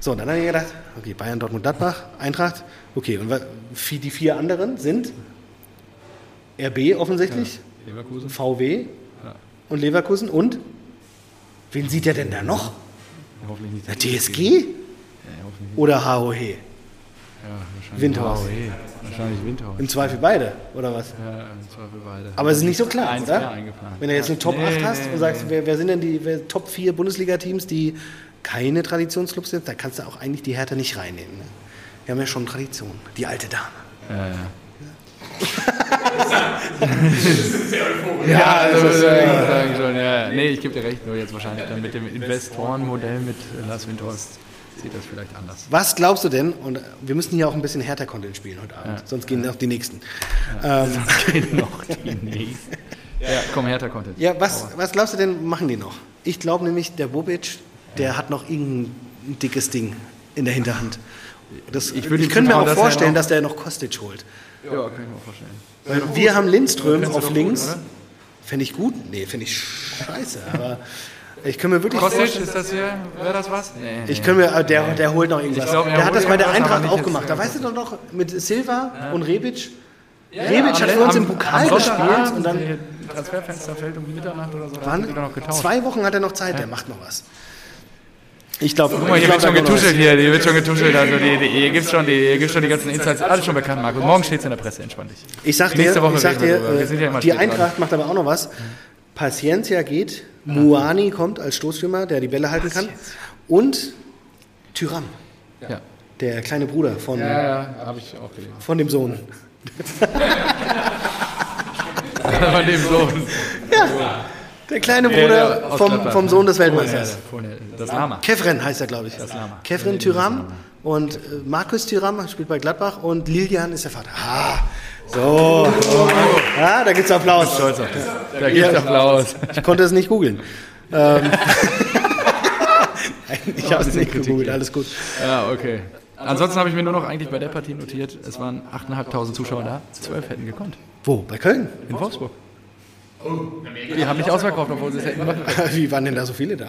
So, und dann habe ich gedacht, okay, Bayern, Dortmund, Gladbach, Eintracht, okay. Und die vier anderen sind RB offensichtlich, Leverkusen. VW und Leverkusen und wen sieht er denn da noch? Hoffentlich nicht. Der TSG Ja, hoffentlich nicht. oder HOH? Ja, wahrscheinlich Windhaus. Wahrscheinlich Windhaus. Im Zweifel beide, oder was? Ja, im Zweifel beide. Aber es ist nicht so klar, Eins oder? Wenn du jetzt eine Top Nee, 8 hast nee, und sagst, wer, wer sind denn die wer, Top 4 Bundesliga-Teams, die keine Traditionsclubs sind, da kannst du auch eigentlich die Hertha nicht reinnehmen. Ne? Wir haben ja schon Tradition, die alte Dame. Ja, ja. Ja, Also, also, äh, ich sagen schon, ja. Nee, ich gebe dir recht, nur jetzt wahrscheinlich dann mit dem Investorenmodell mit Lars Windhorst sieht das vielleicht anders. Was glaubst du denn, und wir müssen hier auch ein bisschen Hertha-Content spielen heute Abend, sonst gehen noch die nächsten. Ähm, noch die nächsten. Ja, komm, härter Content. ja, was, was glaubst du denn, machen die noch? Ich glaube nämlich, der Bobic, der hat noch irgendein dickes Ding in der Hinterhand. Das, ich ihm könnte mir auch vorstellen, dass der noch Kostic holt. Ja, kann ich mir auch vorstellen. Weil wir haben Lindström auf links. Fände ich gut? Nee, finde ich scheiße. Aber ich kann mir wirklich Kostic, ist das hier, wäre das was? Nee, Ich kann mir, der, der holt noch irgendwas. Ich glaub, er der hat das bei der Eintracht auch gemacht. Da weißt du doch noch, mit Silva und Rebic. Ja, Rebic am- hat für uns im Pokal gespielt und dann Transferfenster fällt um Mitternacht oder so, getauscht. zwei Wochen hat er noch Zeit, der macht noch was. Ich glaube, Guck mal, hier wird schon getuschelt hier, hier wird schon getuschelt. Also die, die, hier gibt's schon die, hier gibt's schon die ganzen Insights, alles schon bekannt, Markus. Morgen steht's in der Presse, entspann dich. Ich sag dir, Nächste Woche ich sag dir äh, ja immer die Eintracht macht aber auch noch was. Paciencia geht, Muani kommt als Stoßstürmer, der die Bälle halten kann. Und Tyram, Ja, der kleine Bruder von, ja, ja von dem Sohn. Von dem Sohn. Der kleine der Bruder aus vom, vom? Sohn des Weltmeisters. Das Lama. Kefren heißt er, glaube ich. Lama. Kefren Tyram und äh, Markus Tyram spielt bei Gladbach und Lilian ist der Vater. Ah, so. so. Ja, da gibt's Applaus. Stolz auf dich. Da gibt's. Applaus. Ich konnte es nicht googeln. Ähm, ich habe es nicht gegoogelt, alles gut. Ja, okay. Ansonsten habe ich mir nur noch eigentlich bei der Partie notiert, es waren 8.500 Zuschauer da, 12 hätten gekonnt. Wo? Bei Köln? In Wolfsburg. Die haben nicht ausverkauft, obwohl sie es hätten machen. Wie waren denn da so viele da?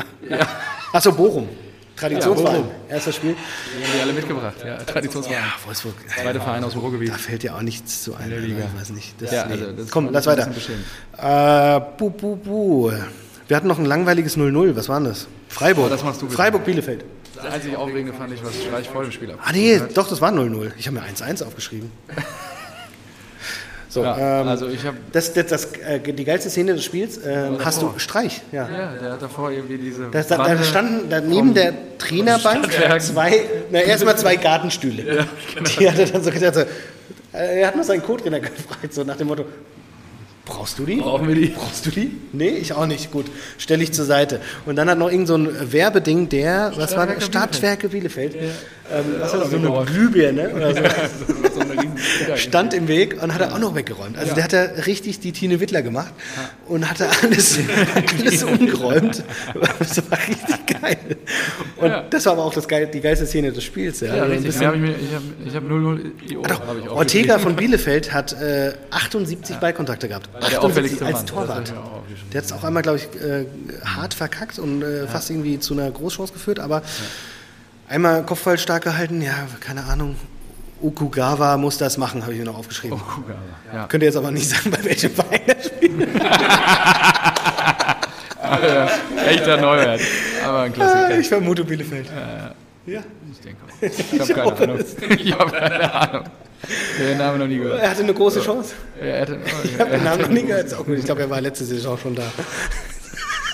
Achso, Bochum. Traditionsverein. Ja, Bochum. Erstes Spiel. Die haben die alle mitgebracht. Ja, Traditionsverein. Ja, Wolfsburg. Zweite Verein aus dem Ruhrgebiet. Da fällt ja auch nichts zu ein. Liga. Ich weiß nicht. Das, Ja, nee. also das Komm, lass weiter. Äh, bu, bu, bu. Wir hatten noch ein langweiliges 0-0. Was war denn das? Freiburg. Oh, das machst du bitte. Freiburg-Bielefeld. Das einzig Aufregende fand ich, was Streich vor dem Spiel ab. Ah, nee, doch, das war 0-0. Ich habe mir 1-1 aufgeschrieben. So, Ja, ähm, also ich habe, das, das, das, äh, die geilste Szene des Spiels ähm, hast du Streich. Ja. ja, der hat davor irgendwie diese Das, da, da standen da neben der Trainerbank zwei, na erstmal zwei Gartenstühle. genau. Die hat er dann so gedacht, so, äh, er hat nur seinen Co-Trainer gefragt, so nach dem Motto, brauchst du die? Brauchen wir die? Brauchst du die? Nee, ich auch nicht. Gut, stelle ich zur Seite. Und dann hat noch irgend so ein Werbeding, der, was war das? Stadtwerke Stadtwerke Bielefeld. Ähm, was war das, so eine Glühbirne oder so. so eine riesen stand im Weg und hat er auch noch weggeräumt. Also der hat da richtig die Tine Wittler gemacht und hatte alles, alles umgeräumt. Das war richtig geil. Und das war aber auch das geil, die geilste Szene des Spiels. Ja, Ja, Also richtig. hab ich mir- ich habe ich hab 0-0 IO. Doch, hab ich Ortega von Bielefeld hat äh, 78 Ballkontakte gehabt. der 78 auffälligste als Torwart. Der hat es auch einmal, glaube ich, äh, hart verkackt und äh, fast irgendwie zu einer Großchance geführt, aber einmal Kopfball stark gehalten, ja, keine Ahnung. Okugawa muss das machen, habe ich mir noch aufgeschrieben. Aber. Ja. Könnt ihr jetzt aber nicht sagen, bei welchem Verein er spielt. Echter Neuwert. Aber ein Klassiker. Ich vermute Bielefeld. Ja. Ich denke auch. Ich habe keine Ahnung. Ich habe keine Ahnung. Den Namen noch nie gehört. Er hatte eine große Chance. Er hätte, Ich habe den Namen noch nie gehört. Ich glaube, er war letzte Saison schon da.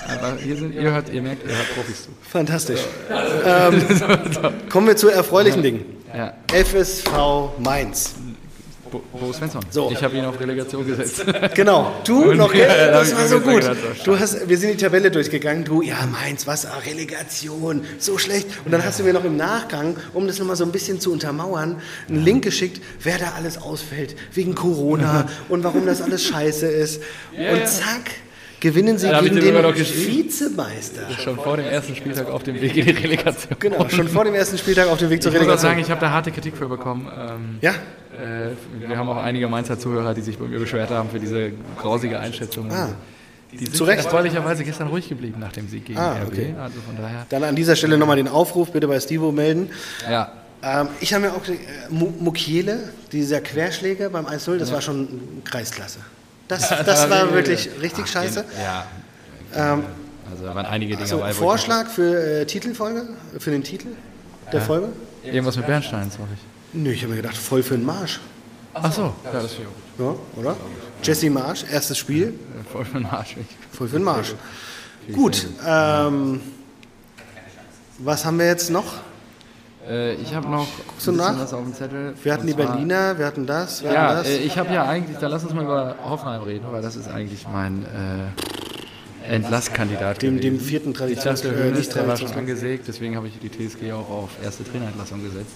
Aber hier sind, ihr, hört, ihr merkt, ihr hört Profis zu. Fantastisch. Ähm, kommen wir zu erfreulichen Dingen. Ja. FSV Mainz. Bo, Bo Svensson. So. Ich habe ihn auf Relegation gesetzt. Genau. Du Und- noch, Ja, das war so gut. war Du hast, wir sind die Tabelle durchgegangen. Du, ja, Mainz, was? Ah, Relegation, so schlecht. Und dann hast du mir noch im Nachgang, um das nochmal so ein bisschen zu untermauern, einen Link geschickt, wer da alles ausfällt, wegen Corona und warum das alles scheiße ist. Und zack, gewinnen sie Ja, gegen den. Vizemeister. Schon vor dem ersten Spieltag auf dem Weg in die Relegation. Genau, schon vor dem ersten Spieltag auf dem Weg zur Ich muss auch Relegation. sagen, ich habe da harte Kritik für bekommen. Ähm, ja, äh, wir haben auch einige Mainzer Zuhörer, die sich bei mir beschwert haben für diese grausige Einschätzung. Ah. Die sind Zu Recht. erfreulicherweise gestern ruhig geblieben nach dem Sieg gegen Ah, RB. okay. Also von daher. Dann an dieser Stelle nochmal den Aufruf, bitte bei Stivo melden. Ja, Ähm, ich habe mir auch äh, Mu- Mukiele, dieser Querschläger beim 1-0, das war schon Kreisklasse. Das, das war wirklich richtig scheiße. Ja. Ähm, Also da waren einige Dinge also dabei. Vorschlag für äh, Titelfolge, für den Titel der Folge? Irgendwas mit Bernstein, sag ich. Nö, ich habe mir gedacht, voll für den Marsch. Ach so, ja, das ist ja gut. Ja, oder? Jesse Marsch, erstes Spiel, Voll für den Arsch. weg. voll für den Marsch. Gut, ähm, was haben wir jetzt noch? Äh, ich habe noch du ein bisschen nach? was auf dem Zettel. Wir hatten die zwar- Berliner, wir hatten das, wir Ja, hatten das. äh, ich habe ja eigentlich, da lass uns mal über Hoffenheim reden, weil das ist eigentlich mein äh, Entlasskandidat. dem, gewesen. dem vierten Ich Traditions, dachte, Hönes, nicht der war schon angesägt, deswegen habe ich die TSG auch auf erste Trainerentlassung gesetzt.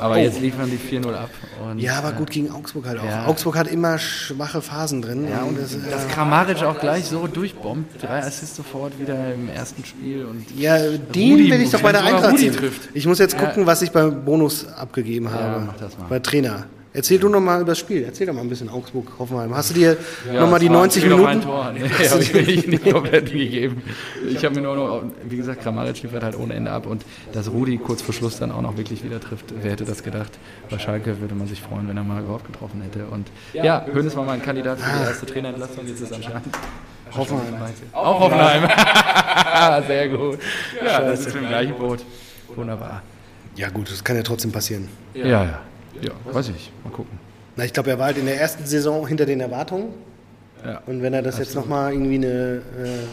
Aber Oh. jetzt liefern die 4-0 ab. Ja, aber äh, gut gegen Augsburg halt auch. Ja. Augsburg hat immer schwache Phasen drin. Ja, und das, dass äh, Kramaric auch gleich so durchbombt. Drei Assists sofort wieder im ersten Spiel. Und ja, den Rudi- will ich doch bei der Eintracht sehen. Ich muss jetzt Ja. gucken, was ich beim Bonus abgegeben habe. mach das mal. Bei Trainer. Erzähl du noch mal über das Spiel. Erzähl doch mal ein bisschen Augsburg, Hoffenheim. Hast du dir Ja, noch mal die war- 90 fehlt noch Minuten? Ein Tor. Nee, habe ich mir nicht, nicht komplett gegeben. Ich habe mir nur noch, wie gesagt, Kramaric liefert halt ohne Ende ab und dass Rudi kurz vor Schluss dann auch noch wirklich wieder trifft. Wer hätte das gedacht? Bei Schalke würde man sich freuen, wenn er mal überhaupt getroffen hätte. Und ja, Hönes war mein Kandidat für die erste Trainerentlassung. Jetzt ist anscheinend Hoffenheim. auch Hoffenheim. Sehr gut. Ja, das ist im gleichen Boot. Wunderbar. Ja gut, das kann ja trotzdem passieren. Ja, ja. Ja, weiß ich. Mal gucken. Na, ich glaube, er war halt in der ersten Saison hinter den Erwartungen. Ja. Und wenn er das jetzt noch mal irgendwie eine äh,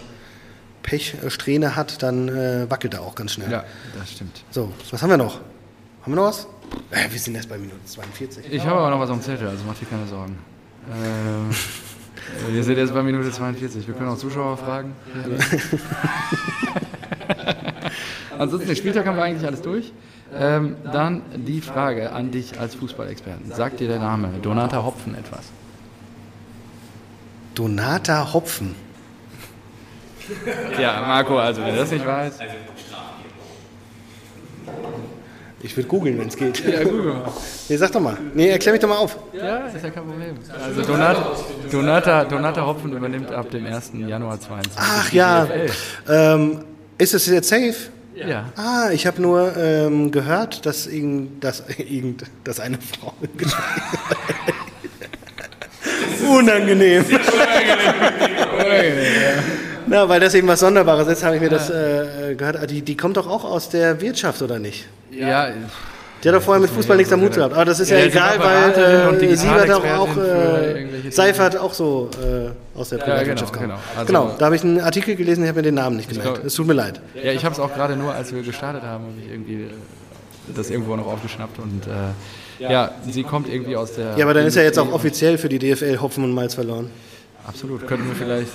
Pechsträhne hat, dann äh, wackelt er auch ganz schnell. Ja, das stimmt. So, was haben wir noch? Haben wir noch was? Äh, wir sind erst bei Minute 42. Ich habe aber noch was am Zettel, also mach dir keine Sorgen. Ähm, äh, wir sind jetzt bei Minute 42. Wir können auch Zuschauer fragen. Ansonsten, den Spieltag haben wir eigentlich alles durch. Ähm, dann die Frage an dich als Fußballexperten. Sagt dir der Name Donata Hopfen etwas? Donata Hopfen. Ja, Marco, also wenn du das nicht weißt. Ich würde googeln, wenn es geht. Ja, google mal. Nee, sag doch mal. Nee, erklär mich doch mal auf. Ja, ist ja kein Problem. Also Donata, Donata, Donata Hopfen übernimmt ab dem 1. Januar 22. Ach ja. Ähm, ist es jetzt safe? Ja. Ah, ich habe nur ähm, gehört, dass, irgend, dass, irgend, dass eine Frau Unangenehm. Na, weil das eben was Sonderbares ist, habe ich mir das äh, gehört. Ah, Die, die kommt doch auch aus der Wirtschaft, oder nicht? Ja, Die hat doch vorher mit Fußball nichts am Hut gehabt. Aber das ist ja, Ja, egal, weil äh, sie war doch auch, äh, Seifert auch so äh, aus der Privatwirtschaft genau, kam. genau. Also- genau, da habe ich einen Artikel gelesen, ich habe mir den Namen nicht gemerkt. Es tut mir leid. Ja, ich habe es auch gerade nur, als wir gestartet haben, habe ich irgendwie äh, das irgendwo noch aufgeschnappt und äh, ja, sie kommt irgendwie aus der. Ja, aber dann ist ja jetzt auch offiziell für die DFL Hopfen und Malz verloren. Absolut, könnten wir vielleicht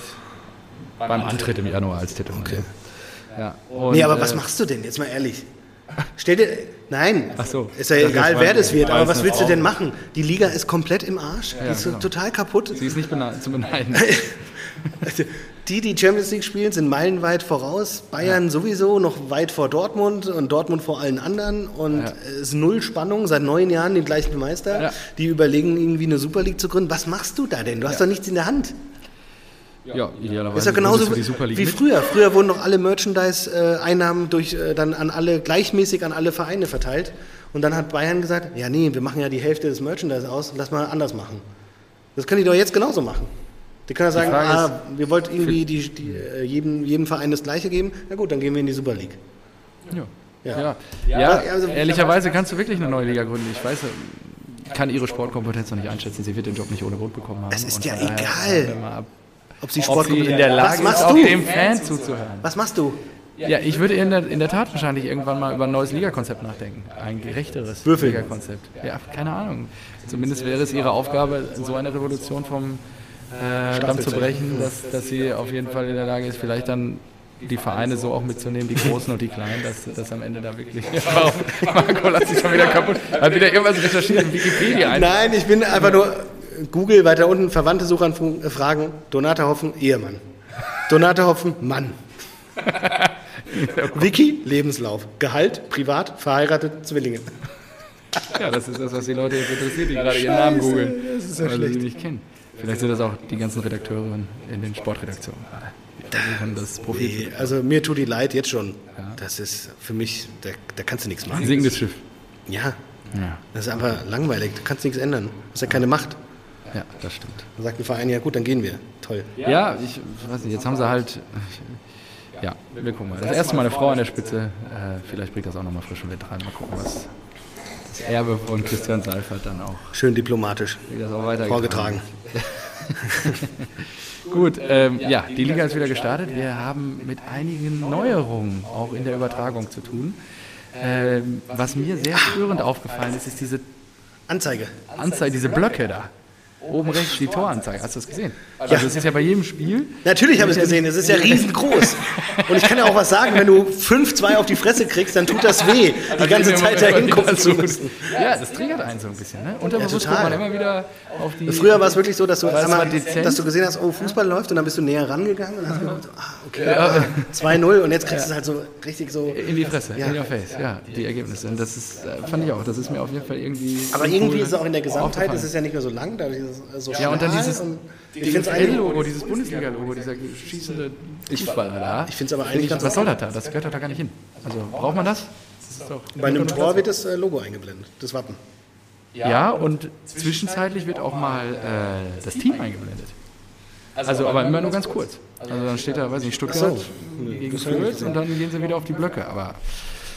beim Antritt im Januar als Titel okay. Ja, und, Nee, aber äh, was machst du denn? Jetzt mal ehrlich. Stell dir. Nein, Ach so. ist ja Das egal, wer das wird, aber was willst du denn machen? Die Liga ist komplett im Arsch, die ist genau. total kaputt. Sie ist nicht bene zu beneiden. Die, die Champions League spielen, sind meilenweit voraus. Bayern sowieso noch weit vor Dortmund und Dortmund vor allen anderen. Und Ja. es ist null Spannung, seit neun Jahren den gleichen Meister. Ja. Die überlegen, irgendwie eine Super League zu gründen. Was machst du da denn? Du hast doch nichts in der Hand. Ja, idealerweise. ist ja genauso wie mit. früher. Früher wurden doch alle Merchandise-Einnahmen durch äh, dann an alle gleichmäßig an alle Vereine verteilt. Und dann hat Bayern gesagt, ja nee, wir machen ja die Hälfte des Merchandise aus, lass mal anders machen. Das können die doch jetzt genauso machen. Die können ja sagen, ah, wir wollten irgendwie die, die, äh, jedem, jedem Verein das Gleiche geben. Na gut, dann gehen wir in die Super League. Ja. Ja. Ja. Ja, also- ehrlicherweise kannst du wirklich eine neue Liga gründen. Ich weiß, ich kann ihre Sportkompetenz noch nicht einschätzen. Sie wird den Job nicht ohne Grund bekommen haben. Es ist ja egal. Ob sie Ob Sport sie in der Lage ist, auch dem Fan zuzuhören. Was machst du? Ja, ich würde in der, in der Tat wahrscheinlich irgendwann mal über ein neues Ligakonzept nachdenken. Ein gerechteres. Ligakonzept. Ja, keine Ahnung. Zumindest wäre es ihre Aufgabe, so eine Revolution vom äh, Damm zu brechen, dass, dass sie auf jeden Fall in der Lage ist, vielleicht dann die Vereine so auch mitzunehmen, die Großen und die Kleinen, dass, dass am Ende da wirklich. Warum? Marco, lass dich schon wieder kaputt. Hat wieder irgendwas recherchiert in Wikipedia. ein. Nein, ich bin einfach nur Google weiter unten, Verwandte Suchanfragen, Donata Hoffen, Ehemann. Donata Hoffen, Mann. Wiki, Lebenslauf. Gehalt, privat, verheiratet, Zwillinge. Ja, das ist das, was die Leute jetzt interessiert, die gerade ihren Namen googeln, das ist ja weil sie schlecht. sie nicht kennen. Vielleicht sind das auch die ganzen Redakteure in den Sportredaktionen. Das Profil Nee, also mir tut die leid jetzt schon. Das ist für mich, da, da kannst du nichts Ein machen. singendes Schiff. Ja, Ja, das ist einfach langweilig. Du kannst nichts ändern. Du hast ja keine Macht. Ja, das stimmt. Dann sagt ein Verein, ja gut, dann gehen wir. Toll. Ja, ich weiß nicht, jetzt haben sie halt. Ja, wir gucken mal. Das erste Mal eine Frau an der Spitze. Äh, vielleicht bringt das auch nochmal frischen Wind rein. Mal gucken, was das Erbe von Christian Seifert dann auch, Schön diplomatisch wie das auch weitergeht. vorgetragen. Gut, ähm, ja, die Liga ist wieder gestartet. Wir haben mit einigen Neuerungen auch in der Übertragung zu tun. Ähm, was mir sehr störend aufgefallen ist, ist diese Anzeige. Anzeige, diese Blöcke da. Oben rechts die Toranzeige. Hast du das gesehen? Also es ist ja bei jedem Spiel. Natürlich habe ich es gesehen, es ist ja riesengroß. Und ich kann ja auch was sagen, wenn du 5-2 auf die Fresse kriegst, dann tut das weh, die ganze Zeit da hingucken zu müssen. Ja, das triggert einen so ein bisschen. Ne? Unterbewusst total. guckt man immer wieder auf die. Früher war es wirklich so, dass du, einmal, dass du gesehen hast, oh, Fußball läuft und dann bist du näher rangegangen und hast gedacht, ah, okay, ah, 2-0 und jetzt kriegst du es halt so richtig so. in die Fresse, Ja. in your face, ja, die Ergebnisse. Und das ist, äh, fand ich auch, das ist mir auf jeden Fall irgendwie. Aber irgendwie ist es auch in der cool Gesamtheit, es ist ja nicht mehr so lang, dadurch ist so Ja, und dann dieses, und ich dieses finde es eigentlich, L-Logo, dieses Bundesliga-Logo, dieser schießende Fußballer da. ich find's aber eigentlich ganz Was soll das da? Das gehört doch da gar nicht hin. Also, braucht man das? bei einem Tor wird das äh, Logo eingeblendet, das Wappen. Ja, und zwischenzeitlich wird auch mal äh, das Team eingeblendet. Also, aber immer nur ganz kurz. Also, dann steht da, weiß nicht, Stuttgart gegen Fürth und dann gehen sie wieder auf die Blöcke. Aber,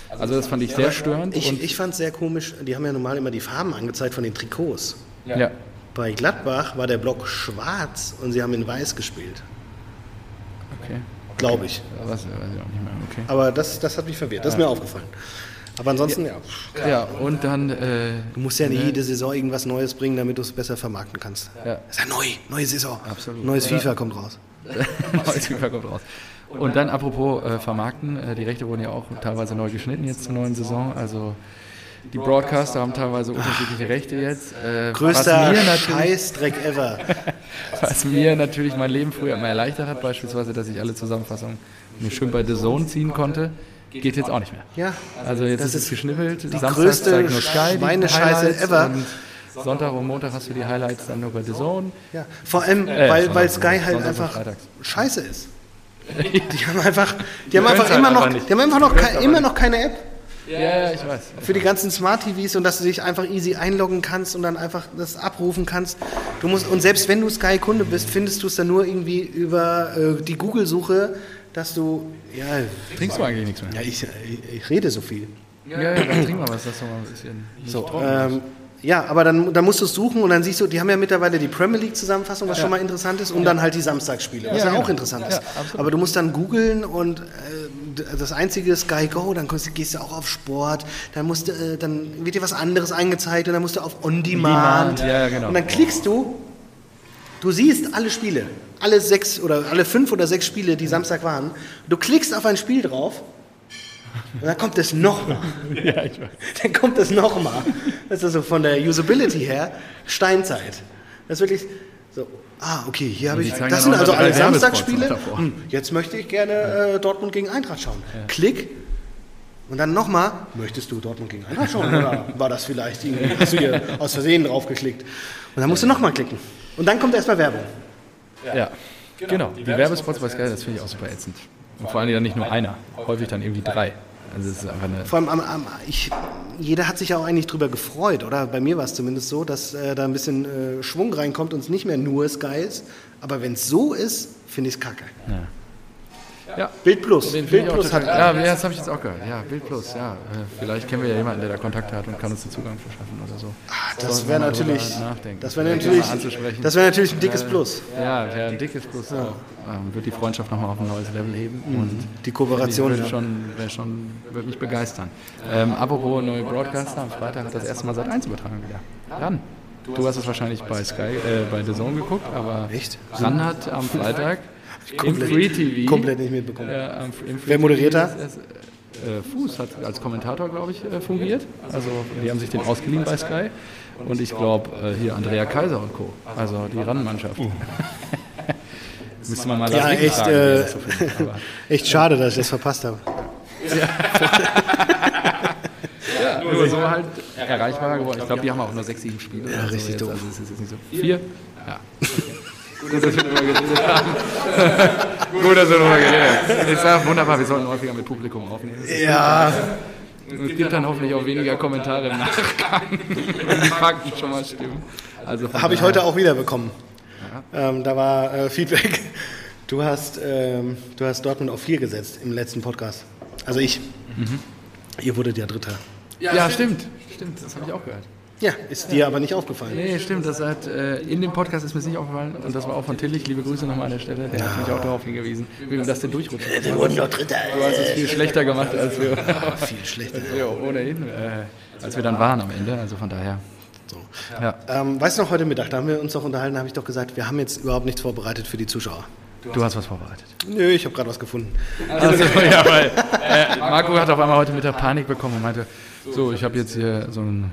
also, das fand ich sehr störend. Ich, und, ich fand es sehr komisch, die haben ja normal immer die Farben angezeigt von den Trikots. ja, Bei Gladbach war der Block schwarz und sie haben in weiß gespielt, okay. glaube ich. Was, weiß ich auch nicht mehr. Okay. Aber das, das hat mich verwirrt, das ist mir aufgefallen. Aber ansonsten, ja. Ja, und dann. Äh, Du musst ja nicht jede Saison irgendwas Neues bringen, damit du es besser vermarkten kannst. Ja. Das ist ja neu, neue Saison. Absolut. Neues FIFA kommt raus. Neues FIFA kommt raus. Und dann apropos äh, vermarkten, äh, die Rechte wurden ja auch teilweise neu geschnitten jetzt zur neuen Saison. Also die Broadcaster haben teilweise unterschiedliche Rechte jetzt. Äh, Größter was, mir natürlich, Scheißdreck ever. was mir natürlich mein Leben früher immer erleichtert hat, beispielsweise, dass ich alle Zusammenfassungen mir schön bei The Zone ziehen konnte, geht jetzt auch nicht mehr. Ja, Also jetzt ist es ist geschnibbelt. die Samstag größte zeigt nur Sky Schweinescheiße Highlights ever. Sonntag und Montag hast du die Highlights dann nur bei The Zone. ja. Vor allem, Äh, weil, weil Sky halt Sonntag einfach scheiße ist. Die haben einfach, die haben einfach immer noch, die haben einfach noch, immer noch keine App Ja, ja, ich weiß. für die ganzen Smart TVs und dass du dich einfach easy einloggen kannst und dann einfach das abrufen kannst. Du musst und selbst wenn du Sky Kunde bist, findest du es dann nur irgendwie über äh, die Google-Suche, dass du ja, Trinkst du eigentlich nichts mehr? ja ich, ich, ich rede so viel. Ja, ja, dann trink mal was, das ist doch mal ein bisschen So, ähm, ja, aber dann, dann musst du es suchen und dann siehst du, die haben ja mittlerweile die Premier League Zusammenfassung, was schon mal interessant ist, und dann halt die Samstagsspiele, was Ja, ja, auch genau. interessant ist. Ja, aber du musst dann googeln und äh, das einzige ist Sky Go, dann gehst du auch auf Sport, dann, musst äh, dann wird dir was anderes angezeigt und dann musst du auf On Demand. Demand, ja, ja, genau. Und dann klickst du, du siehst alle Spiele, alle sechs oder alle fünf oder sechs Spiele, die Samstag waren. Du klickst auf ein Spiel drauf und dann kommt es nochmal. Ja, ich weiß. Dann kommt es nochmal. Das ist also von der Usability her Steinzeit. Das ist wirklich so, ah, okay, hier habe die ich, das sind also alle Samstagsspiele. Hm, jetzt möchte ich gerne äh, Dortmund gegen Eintracht schauen. Klick. Und dann nochmal, möchtest du Dortmund gegen Eintracht schauen? Oder war das vielleicht, irgendwie- hast du hier aus Versehen draufgeklickt? Und dann musst du nochmal klicken. Und dann kommt erstmal Werbung. Ja, genau. Die Werbespots bei Sky, das finde ich auch super ätzend. Und vor allem dann nicht nur einer, häufig dann irgendwie drei. Also es ist einfach eine... Vor allem, am, am, ich, jeder hat sich ja auch eigentlich drüber gefreut, oder? Bei mir war es zumindest so, dass äh, da ein bisschen äh, Schwung reinkommt und es nicht mehr nur Sky ist. Aber wenn es so ist, finde ich es kacke. Ja, Bild Plus. Bild auch Plus hat. ja, das habe ich jetzt auch gehört. Ja, Bild Plus, ja. Vielleicht kennen wir ja jemanden, der da Kontakte hat und kann uns den Zugang verschaffen oder so. Das Sollen wäre natürlich, das wäre natürlich, das wäre natürlich ein dickes Plus. Ja, wäre ein dickes Plus auch. Ähm, wird die Freundschaft nochmal auf ein neues Level heben. Und Die Kooperation. würde ja. schon, wäre schon, würde mich begeistern. Ähm, apropos neue Broadcaster, am Freitag hat das erste Mal seit 1 übertragen wieder. Ran. Du hast es wahrscheinlich bei Sky, äh, bei The Zone geguckt, aber Echt? Ran hat am Freitag komplett- Free TV komplett nicht mitbekommen. Ja, am- im Free Wer moderiert da? erst- Äh, Fuß hat als Kommentator, glaube ich, äh, fungiert. Also die haben sich den ausgeliehen bei Sky. Und ich glaube, äh, hier Andrea Kaiser und Co. Also die RAN-Mannschaft. Müsste man mal Ja, echt, fragen, äh, das so Echt schade, dass ich das verpasst habe. Gut, aber so halt erreichbarer geworden. Ich glaube, die haben auch nur sechs, sieben Spiele. Ja, richtig jetzt. doof. Also es ist jetzt nicht so. Vier? Ja. Gut, dass wir darüber geredet haben. Gut, dass wir darüber geredet haben. Ich sage, wunderbar, wir sollten häufiger mit Publikum aufnehmen. Ist- Ja, Es gibt dann hoffentlich auch weniger Kommentare im Nachgang, wenn die Fakten schon mal stimmen. Also habe ich heute auch wieder bekommen. Ähm, da war äh, Feedback. Du hast, ähm, du hast Dortmund auf 4 gesetzt im letzten Podcast. Also ich. Mhm. Ihr wurdet ja Dritter. Ja, stimmt. Stimmt, das habe ich auch gehört. Ja, ist dir aber nicht aufgefallen. Nee, stimmt, das hat, äh, in dem Podcast ist mir das nicht aufgefallen und das war auch von Tillich, liebe Grüße nochmal an der Stelle, der hat mich auch darauf hingewiesen, wie wir das denn durchrutschen. Wir wurden doch Dritter. Du hast es viel schlechter gemacht, als wir, Viel schlechter. als wir ohnehin, äh, als wir dann waren am Ende, also von daher. So. Ja. Ähm, weißt du noch, heute Mittag, da haben wir uns noch unterhalten, da habe ich doch gesagt, wir haben jetzt überhaupt nichts vorbereitet für die Zuschauer. Du hast was vorbereitet. Nö, ich habe gerade was gefunden. Also, ja, weil äh, Marco hat auf einmal heute Mittag Panik bekommen und meinte, so, ich habe jetzt hier so ein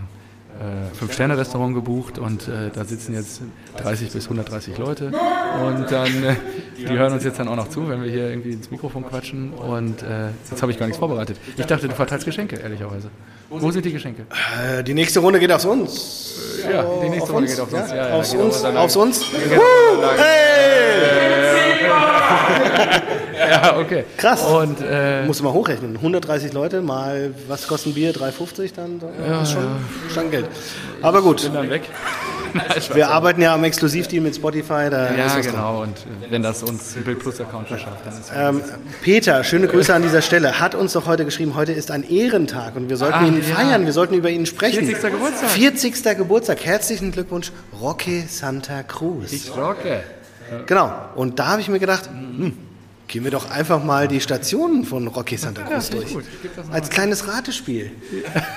äh, Fünf-Sterne-Restaurant gebucht und äh, da sitzen jetzt 30 bis 130 Leute und dann, äh, die hören uns jetzt dann auch noch zu, wenn wir hier irgendwie ins Mikrofon quatschen und äh, jetzt habe ich gar nichts vorbereitet. Ich dachte, du verteilst Geschenke, ehrlicherweise. Wo sind die Geschenke? Äh, die nächste Runde geht aufs uns. Ja, die nächste Auf Runde uns? geht auf Ja, uns. Ja, ja, uns. auf uns. Aufs uns. Auf uns. Hey! Ja, okay. Krass. Und äh, Musst du mal hochrechnen. 130 Leute mal, was kostet ein Bier? 3,50 dann? Das ist schon, schon Geld. Aber gut, bin dann weg. wir arbeiten ja am Exklusivdeal mit Spotify. Ja, was drin. genau. Und wenn das uns ein Bild Plus Account verschafft, dann ist Ähm, Peter, schöne Grüße an dieser Stelle, hat uns doch heute geschrieben, heute ist ein Ehrentag und wir sollten Ah, ihn ja. feiern, wir sollten über ihn sprechen. 40. Geburtstag. 40. Geburtstag. Herzlichen Glückwunsch, Roque Santa Cruz. Ich rocke. Genau. Und da habe ich mir gedacht, hm, gehen wir doch einfach mal die Stationen von Rocky Santa Cruz ich durch. gut. Als kleines Ratespiel.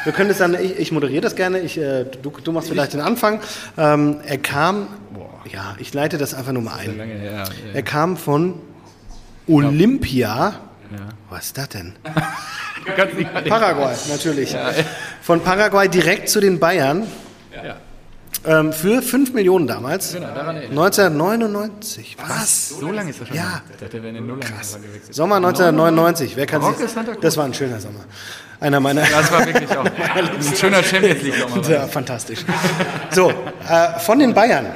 Wir können es dann, ich, ich moderiere das gerne, ich, äh, du, du machst vielleicht den Anfang. Ähm, er kam, ja, ich leite das einfach nur mal ein. Er kam von Olympia. Ja. Was ist das denn? Paraguay, natürlich. Von Paraguay direkt zu den Bayern. Ja. Ähm, für 5 Millionen damals. Genau, daran erinnere 1999. Was? So lange ist das schon. Ja. Ich dachte, wir in Null gewechselt. Sommer 1999. Wer kann sich? Das war ein schöner Sommer. Einer meiner. Das war wirklich auch ein schöner Champions League Sommer. Ja, fantastisch. So, äh, von den Bayern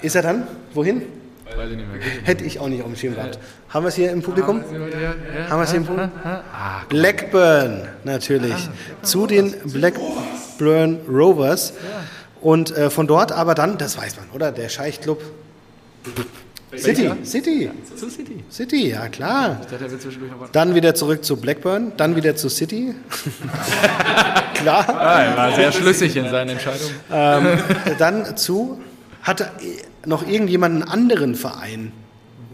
ist er dann wohin? Weiß ich nicht mehr. Hätte ich auch nicht auf dem Schirm gehabt. Haben wir es hier im Publikum? Haben wir es hier im Publikum? Ah, Blackburn, natürlich. Zu den Blackburn Rovers. Und äh, von dort aber dann, das weiß man, oder? Der Scheichclub. City, City, zu City. City, ja klar. Noch. Dann wieder zurück zu Blackburn, dann wieder zu City. klar. Ah, er war sehr schlüssig in seinen Entscheidungen. Ähm, dann zu, hatte noch irgendjemand einen anderen Verein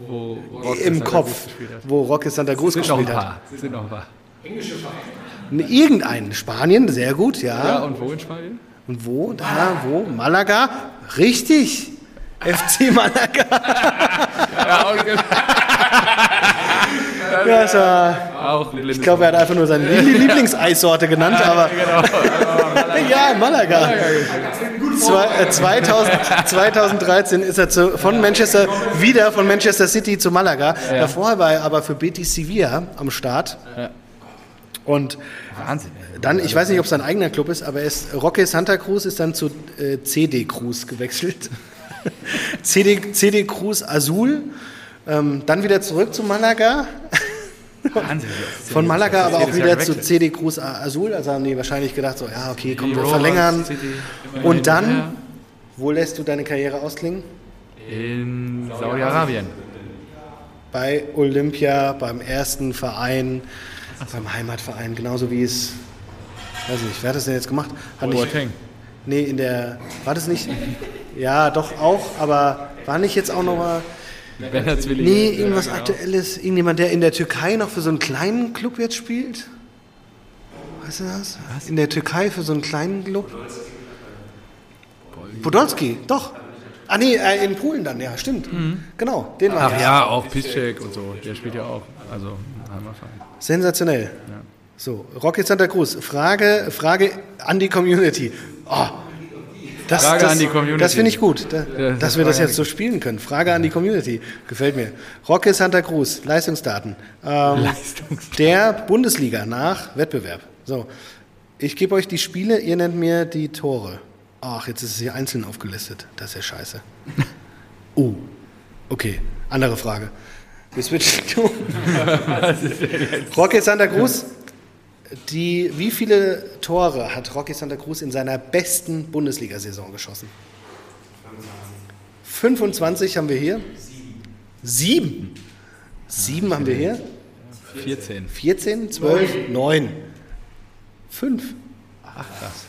Wo im Kopf, gespielt wo Roque Santa Cruz Sind noch ein gespielt hat. paar. Sind noch ein paar. Irgendeinen. Spanien, sehr gut, ja. Ja, und wo in Spanien? Und wo? Da, wo? Malaga? Richtig. FC Malaga. Ja, auch, Ja, ein blindes ich glaube, er hat einfach nur seine Lie- Lieblingseissorte genannt, aber Genau. ja, Malaga. Zwei, äh, 2000, 2013 ist er zu, von Manchester wieder von Manchester City zu Malaga. Davor war er aber für Betis Sevilla am Start. Und Wahnsinn. Dann, ich weiß nicht, ob es sein eigener Club ist, aber er ist, Roque Santa Cruz ist dann zu äh, CD Cruz gewechselt. CD, CD Cruz Azul. Ähm, dann wieder zurück zu Malaga. Wahnsinn. Von Malaga aber auch Jahr wieder zu. CD Cruz Azul. Also haben die wahrscheinlich gedacht, so, ja, okay, komm, wir verlängern. Und dann, wo lässt du deine Karriere ausklingen? In Saudi-Arabien. Bei Olympia, beim ersten Verein, beim Heimatverein, genauso wie es, weiß nicht, wer hat das denn jetzt gemacht? Hat nicht, nee, in der, war das nicht? Ja, doch auch, aber war nicht jetzt auch nochmal, nee, ja, irgendwas genau. Aktuelles, irgendjemand, der in der Türkei noch für so einen kleinen Club jetzt spielt? Weißt du das? In der Türkei für so einen kleinen Club? Podolski, doch. Ah nee, äh, in Polen dann, ja, stimmt. Genau, den war Ach ja, auch Piszczek und so. Der spielt ja auch. Also, Heimatverein. Sensationell. So, Rocket Santa Cruz. Frage, Frage an die Community. Oh, das, Frage das, an die Community. Das finde ich gut, da, Ja, dass wir das jetzt so spielen können. Frage an die Community. Gefällt mir. Rocket Santa Cruz, Leistungsdaten. Ähm, Leistungs- der Bundesliga nach Wettbewerb. So. Ich gebe euch die Spiele, ihr nennt mir die Tore. Ach, jetzt ist es hier einzeln aufgelistet. Das ist ja scheiße. Oh, okay. Andere Frage. Wir switchen Rocky Santa Cruz. Die, wie viele Tore hat Rocky Santa Cruz in seiner besten Bundesliga-Saison geschossen? 25 haben wir hier. Sieben. Sieben haben wir hier. 14. 14, 12, 9. 5. Ach krass.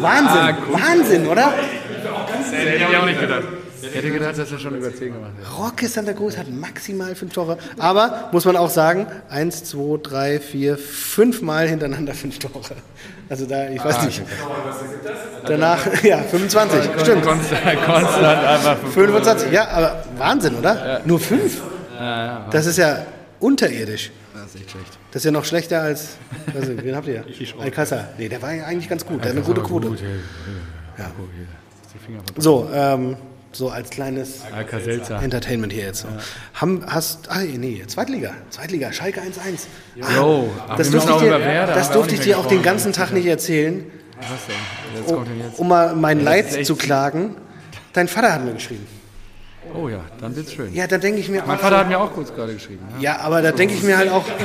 Wahnsinn, Ah. Wahnsinn, oder? Hätte ich auch nicht gedacht. Ich hätte gedacht, dass er schon über 10 gemacht hat. Roque Santa Cruz hat maximal fünf Tore. Aber, muss man auch sagen, eins, zwei, drei, vier, fünf Mal hintereinander fünf Tore. Also da, ich weiß nicht. Danach, ja, 25, stimmt. Konstant, konstant einfach. 25, ja, aber Wahnsinn, oder? Nur fünf? Das ist ja unterirdisch. Das ist echt schlecht. Das ist ja noch schlechter als, also, wen habt ihr? Alcázar. Nee, der war ja eigentlich ganz gut. Der hat eine gute Quote. Ja. So, ähm, so als kleines. Entertainment hier jetzt. So. Haben, hast, ah, nee, Zweitliga, Zweitliga, Schalke 1-1. Jo, ach, Das durfte ich dir, Werder. das durfte ich dir auch den ganzen Tag nicht erzählen, Was denn? Um, um mal mein Leid zu klagen. Dein Vater hat mir geschrieben. Oh ja, dann wird's schön. Ja, da denke ich mir Mein auch, Vater hat mir auch kurz gerade geschrieben. Ja. ja, aber da denke ich mir halt auch,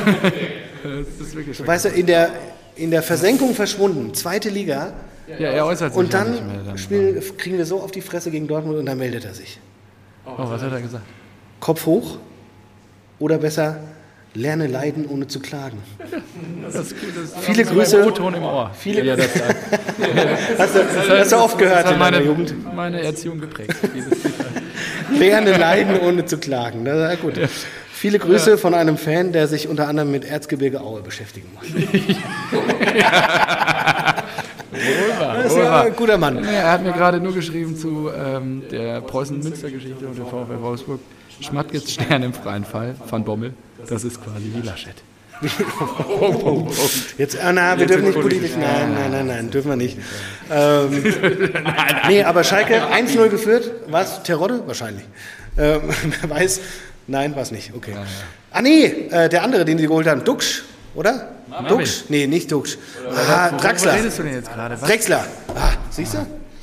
Das ist wirklich weißt du, in der, in der Versenkung verschwunden, zweite Liga, Ja, er äußert sich und ja dann, nicht mehr. Dann spielen, kriegen wir so auf die Fresse gegen Dortmund und dann meldet er sich. Oh, was hat er gesagt? Kopf hoch oder besser, lerne leiden, ohne zu klagen. Das ist gut. Das ist Viele Grüße. O-Ton im Ohr. Viele- ja, das. Hast du, hast du oft gehört das in hat deiner meine, Jugend? meine Erziehung geprägt. Dieses Lerne leiden, ohne zu klagen. Das ist ja gut. Viele Grüße von einem Fan, der sich unter anderem mit Erzgebirge Aue beschäftigen muss. Wohlbar, Das ist ja wohlbar. ein guter Mann. Er hat mir gerade nur geschrieben zu ähm, der Preußen-Münster-Geschichte und der VfL Wolfsburg. Schmattges Stern im freien Fall, Van Bommel. Das ist quasi wie Laschet. Jetzt, ah, na, wir Jetzt dürfen nicht politisch. Nein, nein, nein, nein, dürfen wir nicht. Ähm, nee, aber Schalke 1-0 geführt. Was? Terodde? Wahrscheinlich. Ähm, wer weiß. Nein, war es nicht. Okay. Ah, nee, äh, der andere, den sie geholt haben. Duxch, oder? Duxch? Nee, nicht Duxch. Ah, Draxler. redest du denn jetzt gerade? Was? Drexler. Ah, siehst du?